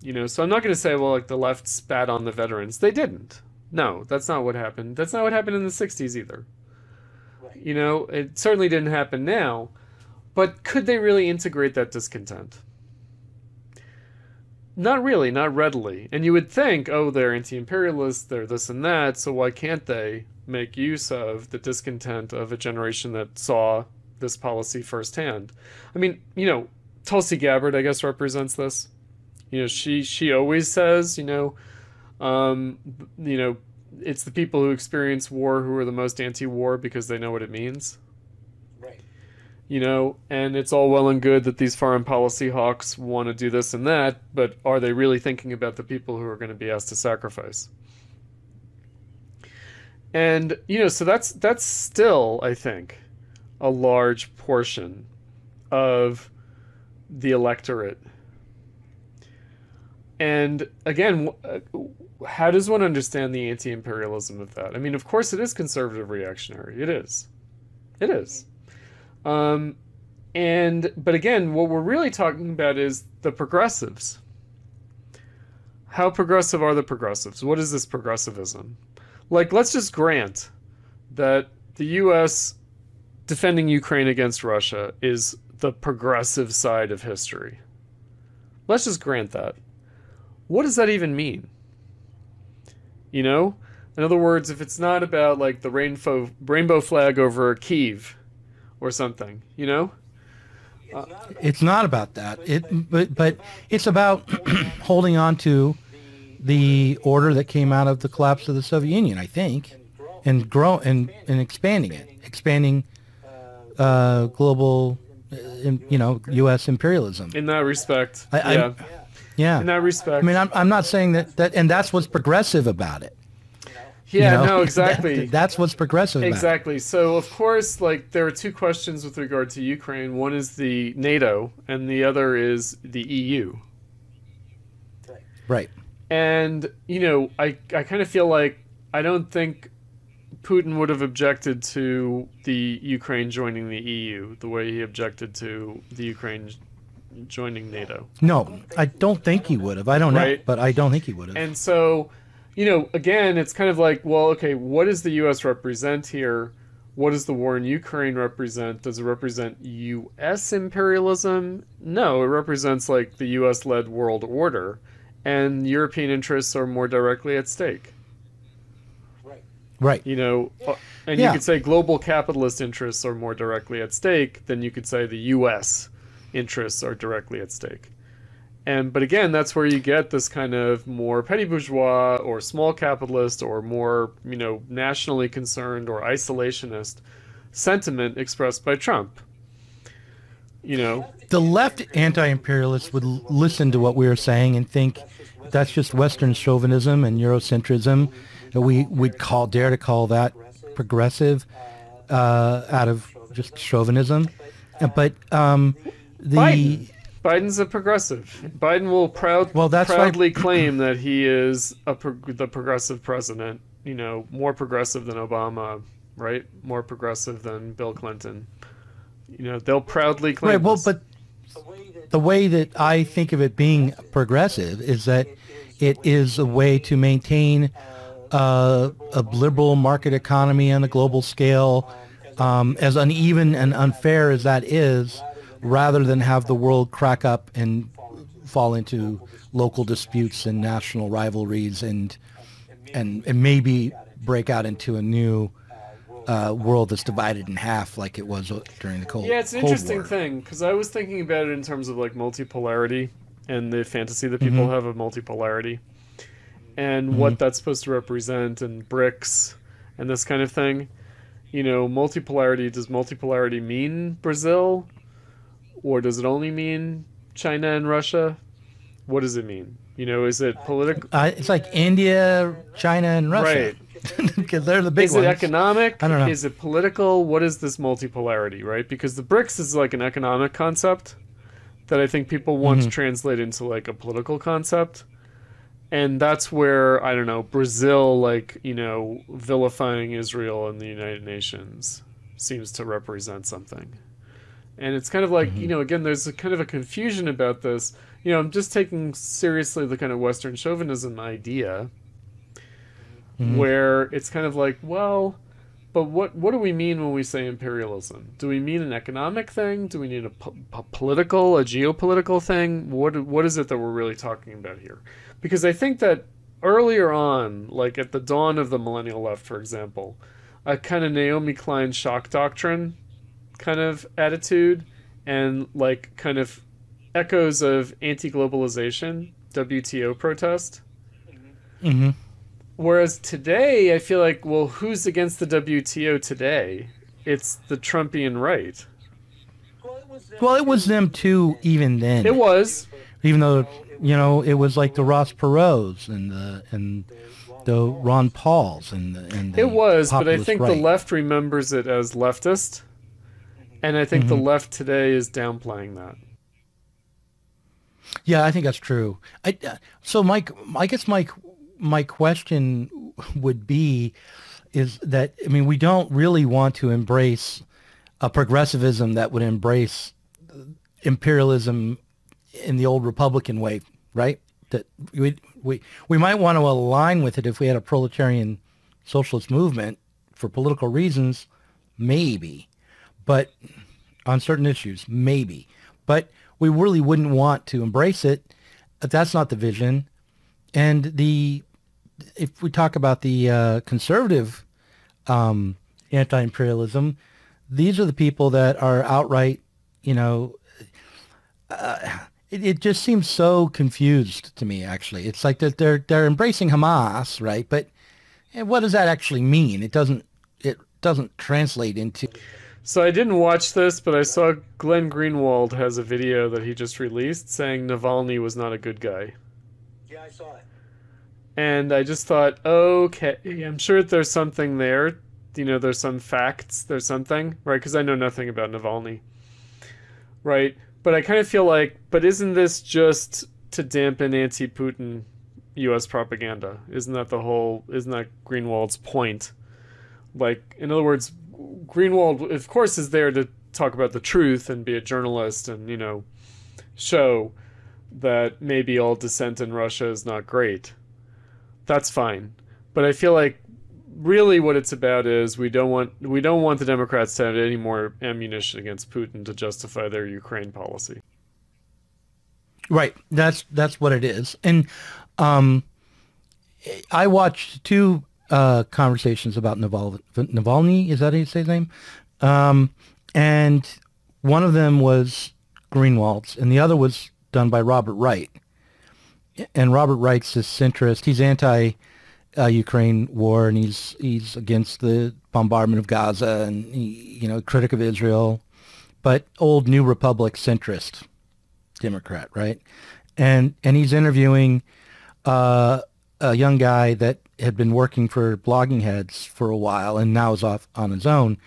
You know, so I'm not going to say, well, like the left spat on the veterans. They didn't. No, that's not what happened. That's not what happened in the 60s either. right. You know, it certainly didn't happen now, but could they really integrate that discontent? Not really, not readily. And you would think, oh, they're anti imperialists, they're this and that, so why can't they make use of the discontent of a generation that saw this policy firsthand? I mean, you know, Tulsi Gabbard, I guess, represents this. You know, she she always says, you know, um, you know, it's the people who experience war who are the most anti-war because they know what it means. You know, and it's all well and good that these foreign policy hawks want to do this and that, but are they really thinking about the people who are going to be asked to sacrifice? And you know, so that's that's still, I think, a large portion of the electorate. And again, uh, how does one understand the anti-imperialism of that? I mean, of course, it is conservative reactionary. It is, it is. Um, and but again, what we're really talking about is the progressives. How progressive are the progressives? What is this progressivism? Like, let's just grant that the U.S. defending Ukraine against Russia is the progressive side of history. Let's just grant that. What does that even mean? You know? In other words, if it's not about like the rainbow rainbow flag over Kiev or something, you know? It's not about It's not about that. It but but it's about holding on to the order that came out of the collapse of the Soviet Union, I think, and grow. and and, and expanding it, expanding Uh, uh, global, uh, you know, U.S. imperialism. In that respect. I- I- yeah. yeah. Yeah. In that respect. I mean, I'm, I'm not saying that, that, and that's what's progressive about it. You Yeah, know? no, exactly. That- that's what's progressive. about. Exactly. So, of course, like there are two questions with regard to Ukraine. One is the NATO, and the other is the EU. Right. Right. And you know, I I kind of feel like I don't think Putin would have objected to the Ukraine joining the EU the way he objected to the Ukraine joining NATO. No, I don't think he would have. I don't know, but I don't think he would have. And so, you know, again, it's kind of like, well, okay, what does the U.S. represent here? What does the war in Ukraine represent? Does it represent U.S. imperialism? No, it represents like the U.S. led world order, and European interests are more directly at stake. Right. right. You know, uh, and Yeah. you could say global capitalist interests are more directly at stake than you could say the U.S. interests are directly at stake. And but again, that's where you get this kind of more petty bourgeois or small capitalist or more you know nationally concerned or isolationist sentiment expressed by Trump. You know, The left anti-imperialists would listen to what we were saying and think that's just Western chauvinism and Eurocentrism. That we would call dare to call that progressive uh, out of just chauvinism. But um, the Biden. Biden's a progressive. Biden will proud Well, that's why- proudly claim that he is a pro- the progressive president. You know, more progressive than Obama, right? More progressive than Bill Clinton. You know, they'll proudly claim. right. Well, this. but The way that the way that I think of it being progressive is that it is a way to maintain uh, a liberal market economy on a global scale, um, as uneven and unfair as that is, rather than have the world crack up and fall into local disputes and national rivalries and and, and maybe break out into a new uh, world that's divided in half like it was during the Cold War. Yeah, it's an Cold interesting War. thing because I was thinking about it in terms of like multipolarity and the fantasy that people Mm-hmm. have of multipolarity and what that's supposed to represent and BRICS and this kind of thing. You know, multipolarity, does multipolarity mean Brazil or does it only mean China and Russia? What does it mean? You know, is it political? Uh, it's like India, China, and Russia. Right. Because they're the big is ones. it economic? I don't know. Is it political? What is this multipolarity, right? Because the BRICS is like an economic concept that I think people want Mm-hmm. to translate into like a political concept. And that's where, I don't know, Brazil, like, you know, vilifying Israel and the United Nations seems to represent something. And it's kind of like, Mm-hmm. you know, again, there's a kind of a confusion about this. You know, I'm just taking seriously the kind of Western chauvinism idea Mm-hmm. where it's kind of like, well, but what what do we mean when we say imperialism? Do we mean an economic thing? Do we mean a, po- a political, a geopolitical thing? What what is it that we're really talking about here? Because I think that earlier on, like at the dawn of the millennial left, for example, a kind of Naomi Klein shock doctrine kind of attitude and like kind of echoes of anti-globalization, WTO protest. hmm Whereas today, I feel like, well, who's against the WTO today? It's the Trumpian right. well, it was them Well, it was them too, even then. It was. even though you know it was like the Ross Perot's and the and the Ron Pauls and the and the It was, but I think right. the left remembers it as leftist. And I think the Mm-hmm. left today is downplaying that. Yeah, I think that's true. I, uh, so, Mike, I guess my my question would be, is that I mean, we don't really want to embrace a progressivism that would embrace imperialism in the old Republican way, right? That we we we might want to align with it if we had a proletarian socialist movement for political reasons, maybe, but on certain issues, maybe. But we really wouldn't want to embrace it. That's not the vision. And the if we talk about the uh, conservative um, anti-imperialism, these are the people that are outright, you know, uh, it, it just seems so confused to me. Actually, it's like that they're they're embracing Hamas, right? But eh, what does that actually mean? It doesn't it doesn't translate into So I didn't watch this, but I saw Glenn Greenwald has a video that he just released saying Navalny was not a good guy. Yeah, I saw it. And I just thought, okay, I'm sure there's something there. You know, there's some facts, there's something, right? Because I know nothing about Navalny, right? But I kind of feel like, but isn't this just to dampen anti Putin US propaganda? Isn't that the whole, isn't that Greenwald's point? Like, in other words, Greenwald, of course, is there to talk about the truth and be a journalist and, you know, show that maybe all dissent in Russia is not great. That's fine. But I feel like really what it's about is we don't want we don't want the Democrats to have any more ammunition against Putin to justify their Ukraine policy. Right. That's that's what it is. And um, I watched two uh, conversations about Naval- Navalny. Is that how you say his name? Um, and one of them was Greenwald's, and the other was done by Robert Wright. And Robert Wright's a centrist. He's anti uh, Ukraine war, and he's he's against the bombardment of Gaza, and he, you know, critic of Israel, but old New Republic centrist Democrat, right? And and he's interviewing uh, a young guy that had been working for Bloggingheads for a while, and now is off on his own,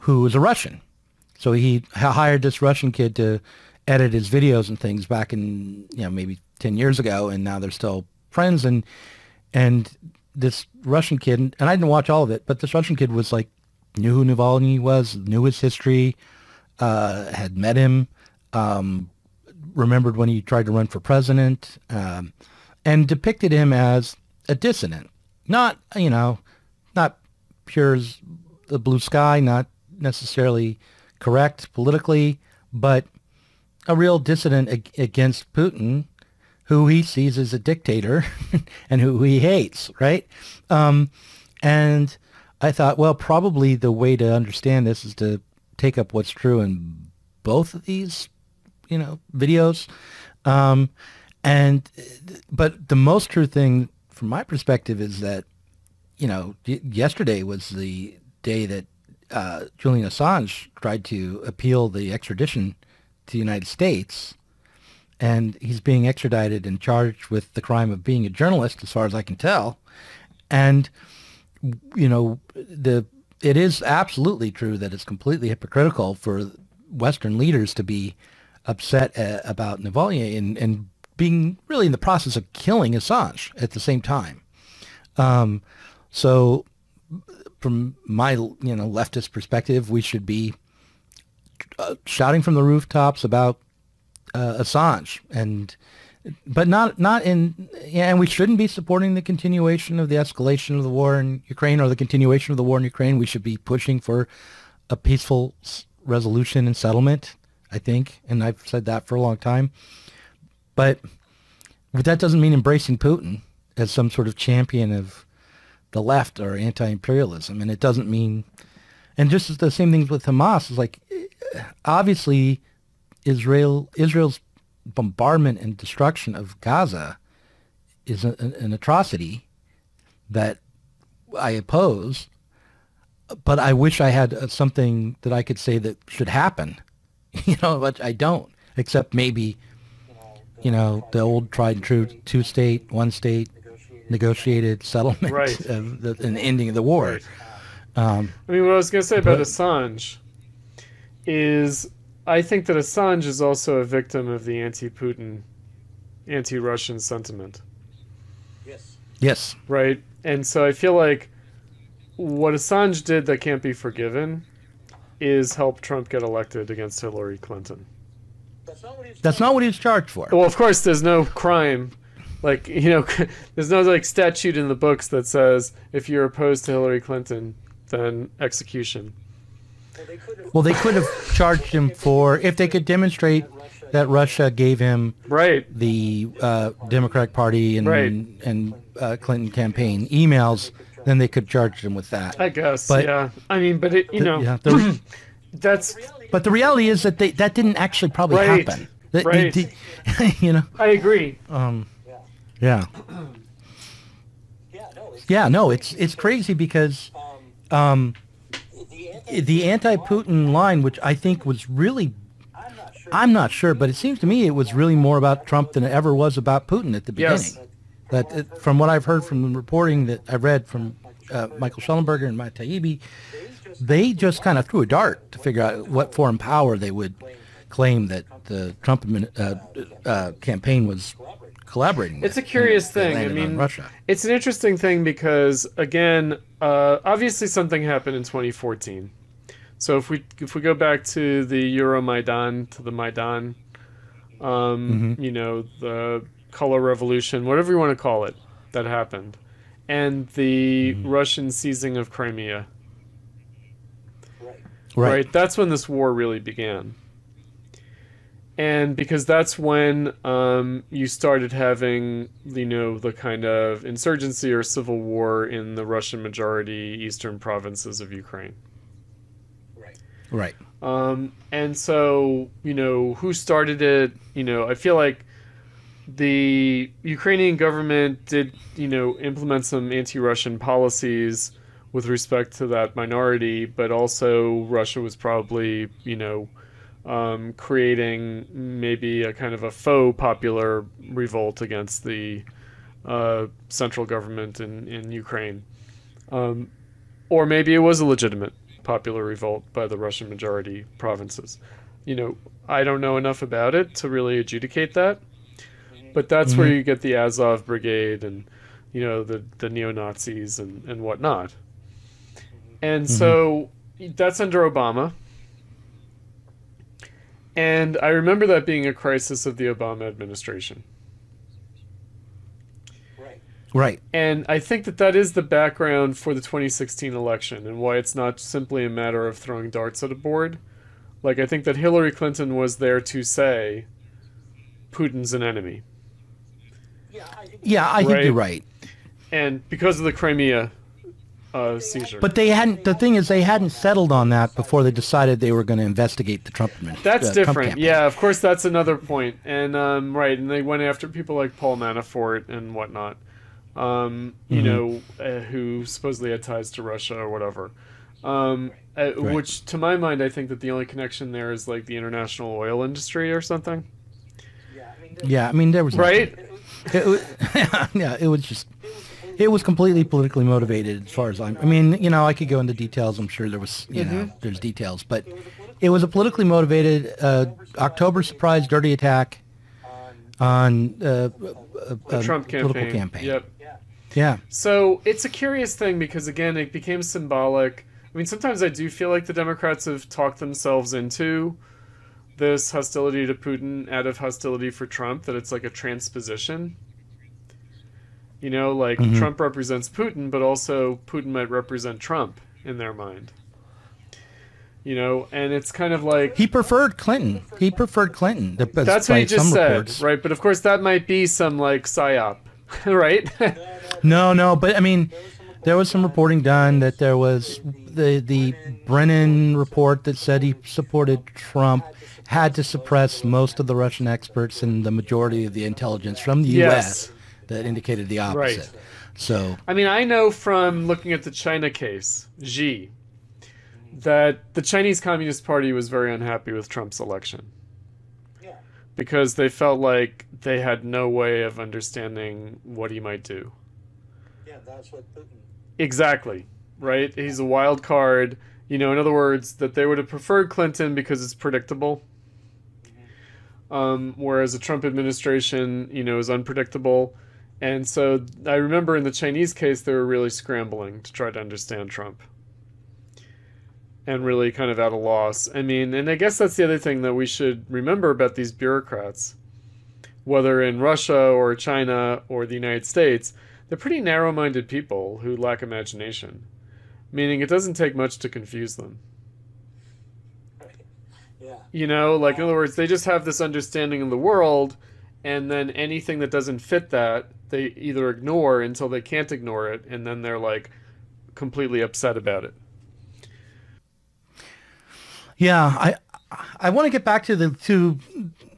who is a Russian. So he hired this Russian kid to edit his videos and things back in you know maybe 10 years ago and now they're still friends and and this Russian kid and I didn't watch all of it but this Russian kid was like knew who Navalny was knew his history uh, had met him um, remembered when he tried to run for president um, and depicted him as a dissident not you know not pure as the blue sky not necessarily correct politically but a real dissident ag- against Putin, who he sees as a dictator and who he hates, right? Um, and I thought, well, probably the way to understand this is to take up what's true in both of these, you know, videos. Um, and but the most true thing from my perspective is that, you know, yesterday was the day that uh, Julian Assange tried to appeal the extradition to the United States, and he's being extradited and charged with the crime of being a journalist, as far as I can tell. And you know, the it is absolutely true that it's completely hypocritical for Western leaders to be upset uh, about Navalny and, and being really in the process of killing Assange at the same time. Um, so, from my you know leftist perspective, we should be uh, shouting from the rooftops about uh, Assange, and but not not in yeah, and we shouldn't be supporting the continuation of the escalation of the war in Ukraine or the continuation of the war in Ukraine. We should be pushing for a peaceful resolution and settlement. I think, and I've said that for a long time. But, that doesn't mean embracing Putin as some sort of champion of the left or anti-imperialism, and it doesn't mean. And just the same things with Hamas is like obviously Israel Israel's bombardment and destruction of Gaza is a, an atrocity that I oppose, but I wish I had uh, something that I could say that should happen, you know, but I don't, except maybe, you know, the old tried and true two state, one state, negotiated settlement, Right. of the, an ending of the war. Right. Um, I mean, what I was going to say about Assange is I think that Assange is also a victim of the anti-Putin, anti-Russian sentiment, Yes. Yes. right? And so I feel like what Assange did that can't be forgiven is help Trump get elected against Hillary Clinton. That's not what he's That's not what he was charged for. Well, of course, there's no crime. Like, you know, there's no like statute in the books that says if you're opposed to Hillary Clinton, then execution. Well, they could have. Well, they could have charged him for if they could demonstrate that Russia gave him Right. the uh, Democratic Party and Right. and uh, Clinton campaign emails, then they could charge him with that. I guess. But- yeah. I mean, but it, you know, yeah, that's but the reality is that they, that didn't actually probably Right. happen. That- Right. the- the- you know. I agree. Um, Yeah. yeah. Yeah. No. It's, it's it's crazy because um, um, the anti- the anti-Putin line, which I think was really I'm not sure. I'm not sure, but it seems to me it was really more about Trump than it ever was about Putin at the beginning. Yes. That it, from what I've heard from the reporting that I read from uh, Michael Shellenberger and Matt Taibbi, they just kind of threw a dart to figure out what foreign power they would claim that the Trump uh, uh, campaign was collaborating. It's with. a curious thing. I mean, it's an interesting thing because again, uh, obviously something happened in 2014. So if we if we go back to the Euromaidan to the Maidan, um, Mm-hmm. you know, the color revolution, whatever you want to call it, that happened, and the Mm-hmm. Russian seizing of Crimea. Right. Right. That's when this war really began. And because that's when um, you started having, you know, the kind of insurgency or civil war in the Russian majority eastern provinces of Ukraine. Right. Right. Um, and so, you know, who started it? You know, I feel like the Ukrainian government did, you know, implement some anti Russian policies with respect to that minority, but also Russia was probably, you know, um, creating maybe a kind of a faux popular revolt against the uh, central government in, in Ukraine. Um, or maybe it was a legitimate popular revolt by the Russian majority provinces. You know, I don't know enough about it to really adjudicate that, but that's where you get the Azov Brigade and, you know, the, the neo Nazis and, and whatnot. And mm-hmm. so that's under Obama. And I remember that being a crisis of the Obama administration. Right. Right. And I think that that is the background for the 2016 election and why it's not simply a matter of throwing darts at a board. Like, I think that Hillary Clinton was there to say Putin's an enemy. Yeah, I think Yeah, I think Right. you're right. And because of the Crimea uh, seizure. But they hadn't. The thing is, they hadn't settled on that before they decided they were going to investigate the Trump administration. That's different. Yeah, of course, that's another point. And um, right, and they went after people like Paul Manafort and whatnot, um, you know, uh, who supposedly had ties to Russia or whatever. Um, uh, Right. Which, to my mind, I think that the only connection there is like the international oil industry or something. yeah, I mean, there- Yeah, I mean there was Right? it was- It was, yeah, it was just. It was completely politically motivated, as far as I'm. I mean, you know, I could go into details. I'm sure there was, you know, there's details, but it was a politically motivated uh, October surprise dirty attack on, uh, a, a Trump political campaign. campaign. Yep. yeah, Yeah. So it's a curious thing because again, it became symbolic. I mean, sometimes I do feel like the Democrats have talked themselves into this hostility to Putin out of hostility for Trump. That it's like a transposition. You know, like Mhm. Trump represents Putin, but also Putin might represent Trump in their mind. You know, and it's kind of like He preferred Clinton. He preferred Clinton. That's what you just said, reports. right? But of course, that might be some like psyop, right? No, no, but I mean, there was some reporting done that there was the the Brennan report that said he supported Trump had to suppress most of the Russian experts and the majority of the intelligence from the Yes. U.S. that indicated the opposite. Right. So I mean, I know from looking at the China case, Xi, that the Chinese Communist Party was very unhappy with Trump's election yeah, because they felt like they had no way of understanding what he might do. yeah, that's what Putin. Exactly, right? He's a wild card. You know, in other words, that they would have preferred Clinton because it's predictable. Um, whereas the Trump administration, you know, is unpredictable. And so I remember in the Chinese case, they were really scrambling to try to understand Trump. And really kind of at a loss. I mean, and I guess that's the other thing that we should remember about these bureaucrats, whether in Russia or China or the United States, they're pretty narrow minded people who lack imagination, meaning it doesn't take much to confuse them. Yeah, You know, like in other words, they just have this understanding of the world, and then anything that doesn't fit that, they either ignore until they can't ignore it, and then they're like completely upset about it. yeah, I I want to get back to the to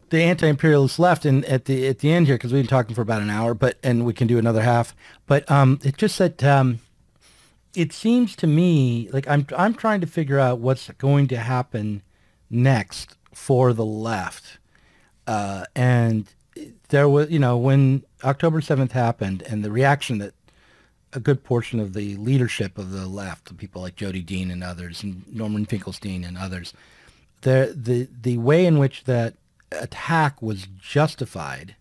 the anti-imperialist left and at the at the end here because we've been talking for about an hour, but and we can do another half. But um, it just that um, it seems to me like I'm I'm trying to figure out what's going to happen next for the left, uh, and there was, you know, when October 7th happened and the reaction that a good portion of the leadership of the left, people like Jodi Dean and others, and Norman Finkelstein and others, the, the, the way in which that attack was justified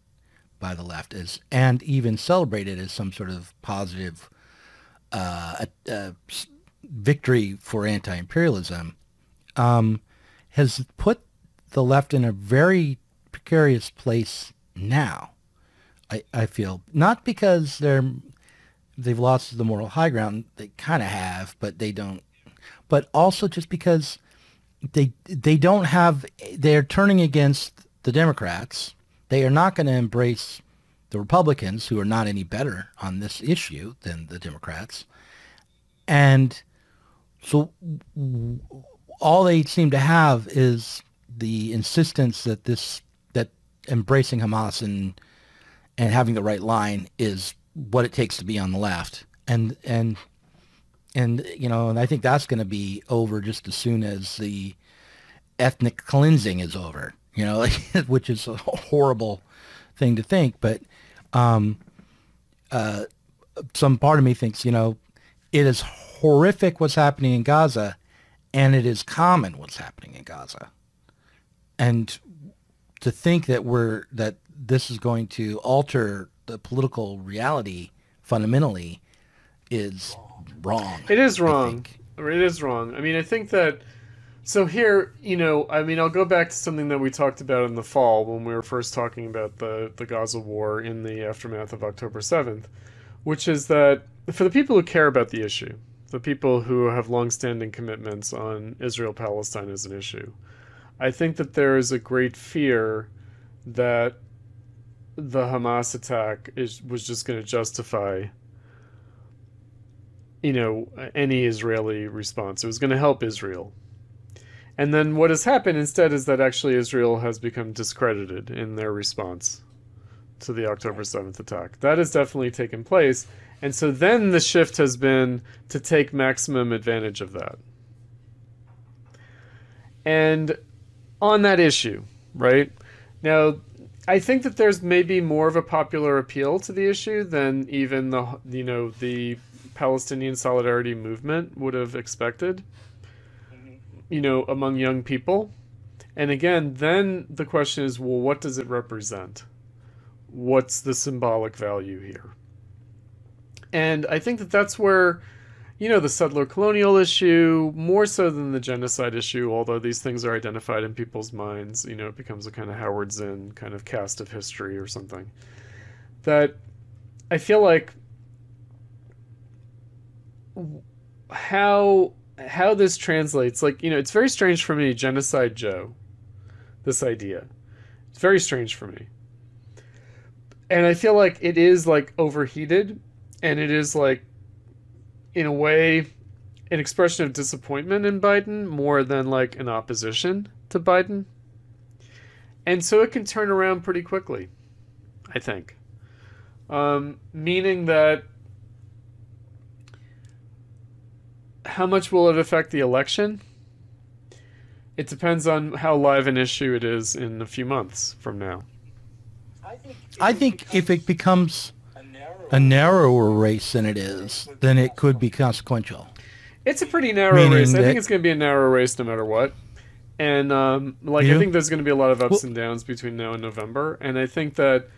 by the left is, and even celebrated as some sort of positive uh, uh, victory for anti-imperialism, um, has put the left in a very precarious place now. I, I feel not because they're they've lost the moral high ground. They kind of have, but they don't. But also just because they they don't have they're turning against the Democrats. They are not going to embrace the Republicans, who are not any better on this issue than the Democrats. And so all they seem to have is the insistence that this embracing Hamas and and having the right line is what it takes to be on the left. And and and you know, and I think that's going to be over just as soon as the ethnic cleansing is over. You know, which is a horrible thing to think, but um, uh, some part of me thinks, you know, it is horrific what's happening in Gaza, and it is common what's happening in Gaza. And to think that we're that this is going to alter the political reality fundamentally is wrong. It is wrong. It is wrong. I mean, I think that. So here, you know, I mean, I'll go back to something that we talked about in the fall when we were first talking about the the Gaza war in the aftermath of October seventh, which is that for the people who care about the issue, the people who have longstanding commitments on Israel Palestine as an issue, I think that there is a great fear that the Hamas attack is was just going to justify you know any Israeli response. It was going to help Israel. And then what has happened instead is that actually Israel has become discredited in their response to the October 7th attack. That has definitely taken place. And so then the shift has been to take maximum advantage of that. And on that issue, right? Now, I think that there's maybe more of a popular appeal to the issue than even the you know the Palestinian solidarity movement would have expected. Mm-hmm. You know, among young people. And again, then the question is, well, what does it represent? What's the symbolic value here? And I think that that's where you know, the settler colonial issue, more so than the genocide issue, although these things are identified in people's minds, you know, it becomes a kind of Howard Zinn kind of cast of history or something. That I feel like how how this translates, like, you know, it's very strange for me, genocide Joe, this idea. It's very strange for me. And I feel like it is like overheated and it is like in a way, an expression of disappointment in Biden more than like an opposition to Biden. And so it can turn around pretty quickly, I think. Um, meaning that how much will it affect the election? It depends on how live an issue it is in a few months from now. I think if, I think it, if it becomes a narrower race than it is, then it could be consequential. It's a pretty narrow Meaning race. I think it's going to be a narrow race no matter what. And um, like you? I think there's going to be a lot of ups well, and downs between now and November. And I think that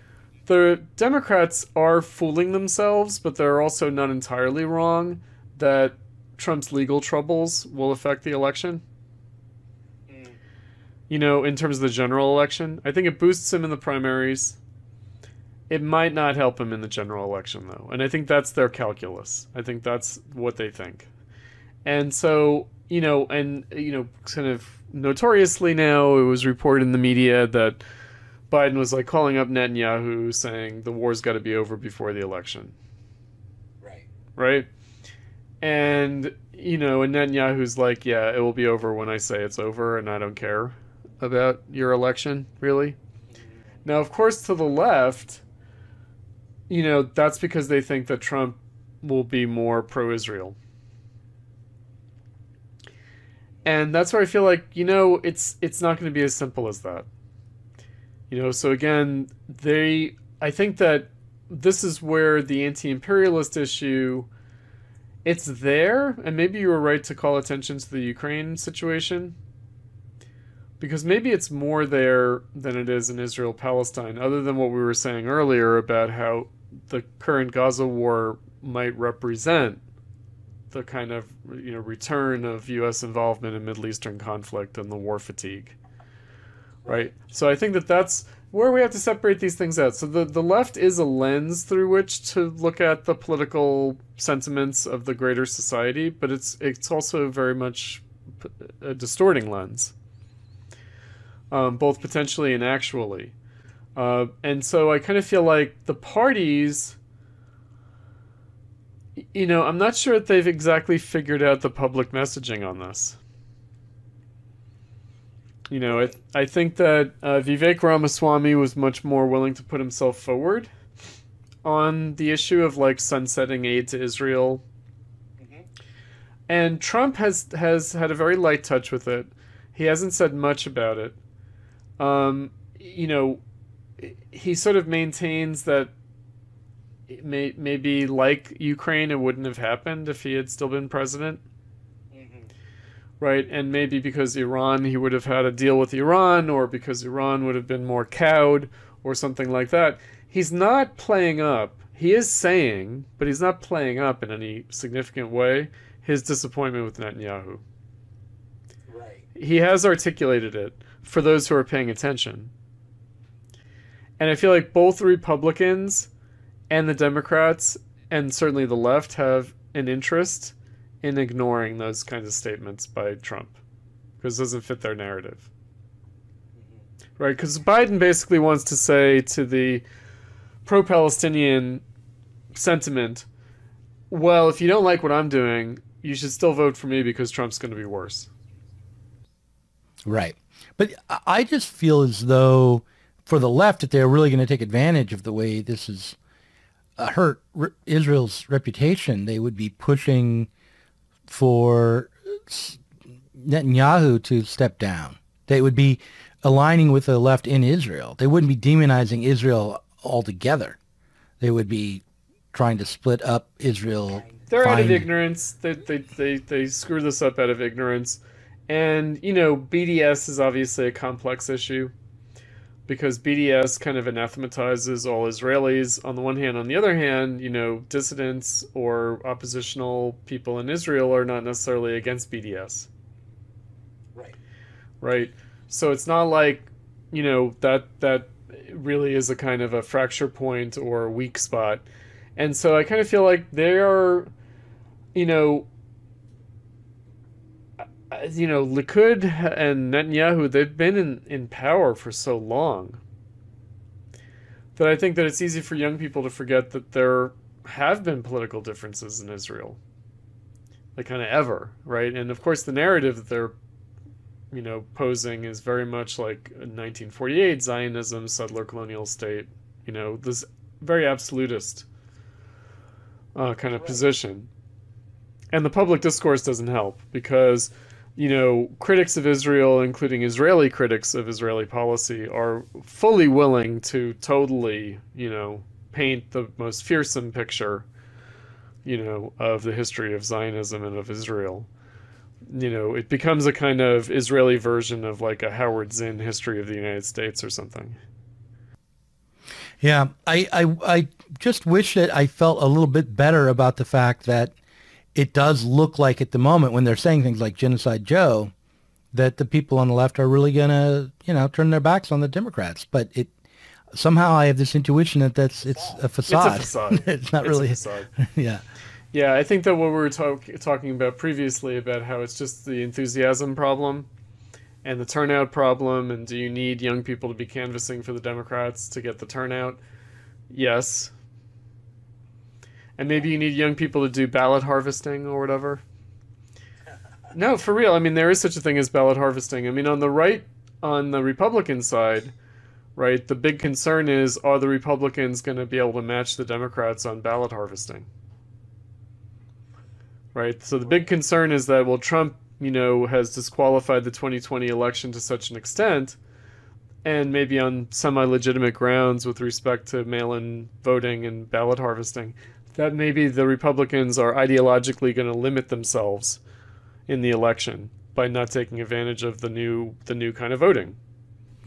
the Democrats are fooling themselves, but they're also not entirely wrong that Trump's legal troubles will affect the election. Mm. You know, in terms of the general election, I think it boosts him in the primaries. It might not help him in the general election, though. And I think that's their calculus. I think that's what they think. And so, you know, and, you know, kind of notoriously now, it was reported in the media that Biden was like calling up Netanyahu saying the war's got to be over before the election. Right. Right? And, you know, and Netanyahu's like, yeah, it will be over when I say it's over, and I don't care about your election, really. Now, of course, to the left, you know, that's because they think that Trump will be more pro Israel. And that's where I feel like, you know, it's it's not going to be as simple as that. You know, so again, they I think that this is where the anti-imperialist issue it's there and maybe you were right to call attention to the Ukraine situation because maybe it's more there than it is in Israel Palestine other than what we were saying earlier about how the current Gaza war might represent the kind of you know return of US involvement in Middle Eastern conflict and the war fatigue right so I think that that's where we have to separate these things out. So the, the left is a lens through which to look at the political sentiments of the greater society, but it's it's also very much a distorting lens, um, both potentially and actually. Uh, and so I kind of feel like the parties, you know, I'm not sure that they've exactly figured out the public messaging on this. You know, I, I think that uh, Vivek Ramaswamy was much more willing to put himself forward on the issue of like sunsetting aid to Israel. Mm-hmm. And Trump has has had a very light touch with it. He hasn't said much about it. Um, you know, he sort of maintains that may, maybe like Ukraine, it wouldn't have happened if he had still been president mm-hmm. right? And maybe because Iran, he would have had a deal with Iran, or because Iran would have been more cowed, or something like that. He's not playing up. He is saying, but he's not playing up in any significant way, his disappointment with Netanyahu. Right. He has articulated it for those who are paying attention. And I feel like both the Republicans and the Democrats, and certainly the left, have an interest in ignoring those kinds of statements by Trump because it doesn't fit their narrative. Right? Because Biden basically wants to say to the pro Palestinian sentiment, well, if you don't like what I'm doing, you should still vote for me because Trump's going to be worse. Right. But I just feel as though for the left that they're really going to take advantage of the way this has uh, hurt Israel's reputation. They would be pushing for Netanyahu to step down. They would be aligning with the left in Israel. They wouldn't be demonizing Israel altogether. They would be trying to split up Israel. They're find... out of ignorance. They, they, they, they screw this up out of ignorance. And, you know, BDS is obviously a complex issue because BDS kind of anathematizes all Israelis on the one hand. On the other hand, you know, dissidents or oppositional people in Israel are not necessarily against BDS. Right. Right. So it's not like, you know, that that really is a kind of a fracture point or weak spot. And so I kind of feel like they are, you know, you know, Likud and Netanyahu, they've been in, in power for so long that I think that it's easy for young people to forget that there have been political differences in Israel. Like, kind of ever, right? And of course, the narrative that they're, you know, posing is very much like 1948 Zionism, settler colonial state, you know, this very absolutist uh, kind of position. And the public discourse doesn't help because you know, critics of Israel, including Israeli critics of Israeli policy, are fully willing to totally, you know, paint the most fearsome picture, you know, of the history of Zionism and of Israel. You know, it becomes a kind of Israeli version of like a Howard Zinn history of the United States or something. Yeah, I, I, I just wish that I felt a little bit better about the fact that it does look like at the moment when they're saying things like genocide Joe that the people on the left are really going to, you know, turn their backs on the Democrats. But it somehow I have this intuition that that's it's a facade. It's a facade. it's not it's really. A facade. yeah. Yeah, I think that what we were talk- talking about previously about how it's just the enthusiasm problem and the turnout problem, and do you need young people to be canvassing for the Democrats to get the turnout? Yes, and maybe you need young people to do ballot harvesting or whatever. No, for real. I mean, there is such a thing as ballot harvesting. I mean, on the right, on the Republican side, right, the big concern is are the Republicans going to be able to match the Democrats on ballot harvesting? Right? So the big concern is that, well, Trump, you know, has disqualified the 2020 election to such an extent and maybe on semi-legitimate grounds with respect to mail-in voting and ballot harvesting, that maybe the Republicans are ideologically going to limit themselves in the election by not taking advantage of the new the new kind of voting.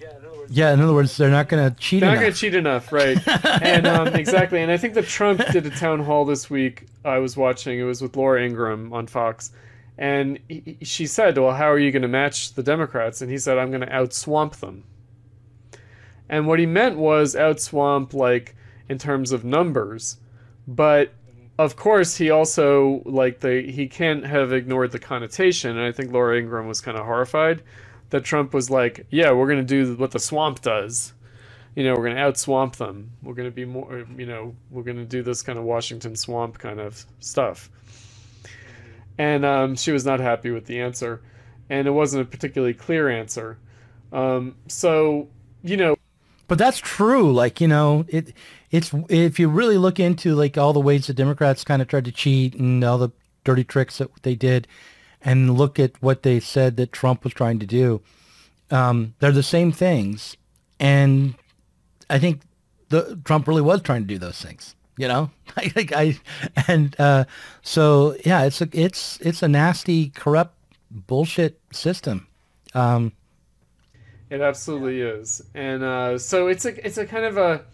Yeah, in other words, Yeah, in other words, they're not going to cheat They're not enough. going to cheat enough, right? and um, exactly. And I think that Trump did a town hall this week. I was watching. It was with Laura Ingraham on Fox, and he, he- she said, "Well, how are you going to match the Democrats?" And he said, "I'm going to outswamp them." And what he meant was outswamp, like in terms of numbers, but of course he also like the he can't have ignored the connotation. And I think Laura Ingraham was kind of horrified that Trump was like, "Yeah, we're going to do what the swamp does." you know, we're going to outswamp them. We're going to be more, you know, we're going to do this kind of Washington swamp kind of stuff. And um, she was not happy with the answer. And it wasn't a particularly clear answer. Um, so, you know, But that's true. Like you know, it it's if you really look into like all the ways the Democrats kind of tried to cheat and all the dirty tricks that they did, and look at what they said that Trump was trying to do, um, they're the same things. And I think the Trump really was trying to do those things. You know, I think I and uh, so yeah, it's a it's it's a nasty, corrupt, bullshit system. Um, It absolutely is, and uh, so it's a it's a kind of a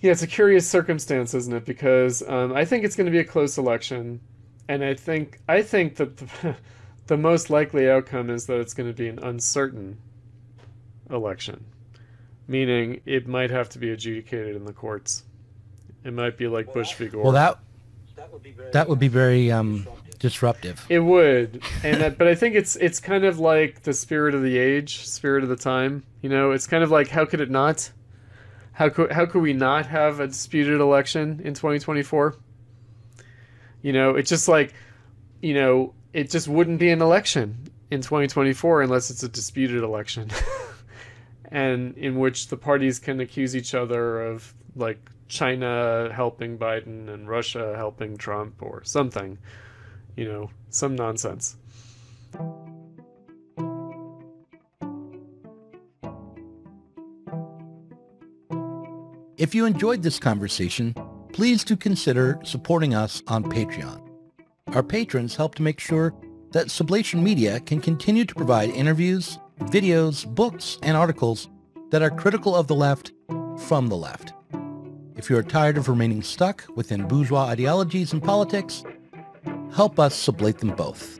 yeah, it's a curious circumstance, isn't it? Because um, I think it's going to be a close election, and I think I think that the, the most likely outcome is that it's going to be an uncertain election, meaning it might have to be adjudicated in the courts. It might be like Bush v. Gore. well, that that would be very. that would be very um, disruptive. disruptive. It would, and that, but I think it's it's kind of like the spirit of the age, spirit of the time. You know, it's kind of like how could it not? How could how could we not have a disputed election in 2024? You know, it's just like, you know, it just wouldn't be an election in 2024 unless it's a disputed election, and in which the parties can accuse each other of like China helping Biden and Russia helping Trump or something you know, some nonsense. If you enjoyed this conversation, please do consider supporting us on Patreon. Our patrons help to make sure that Sublation Media can continue to provide interviews, videos, books, and articles that are critical of the left from the left. If you are tired of remaining stuck within bourgeois ideologies and politics, help us sublate them both.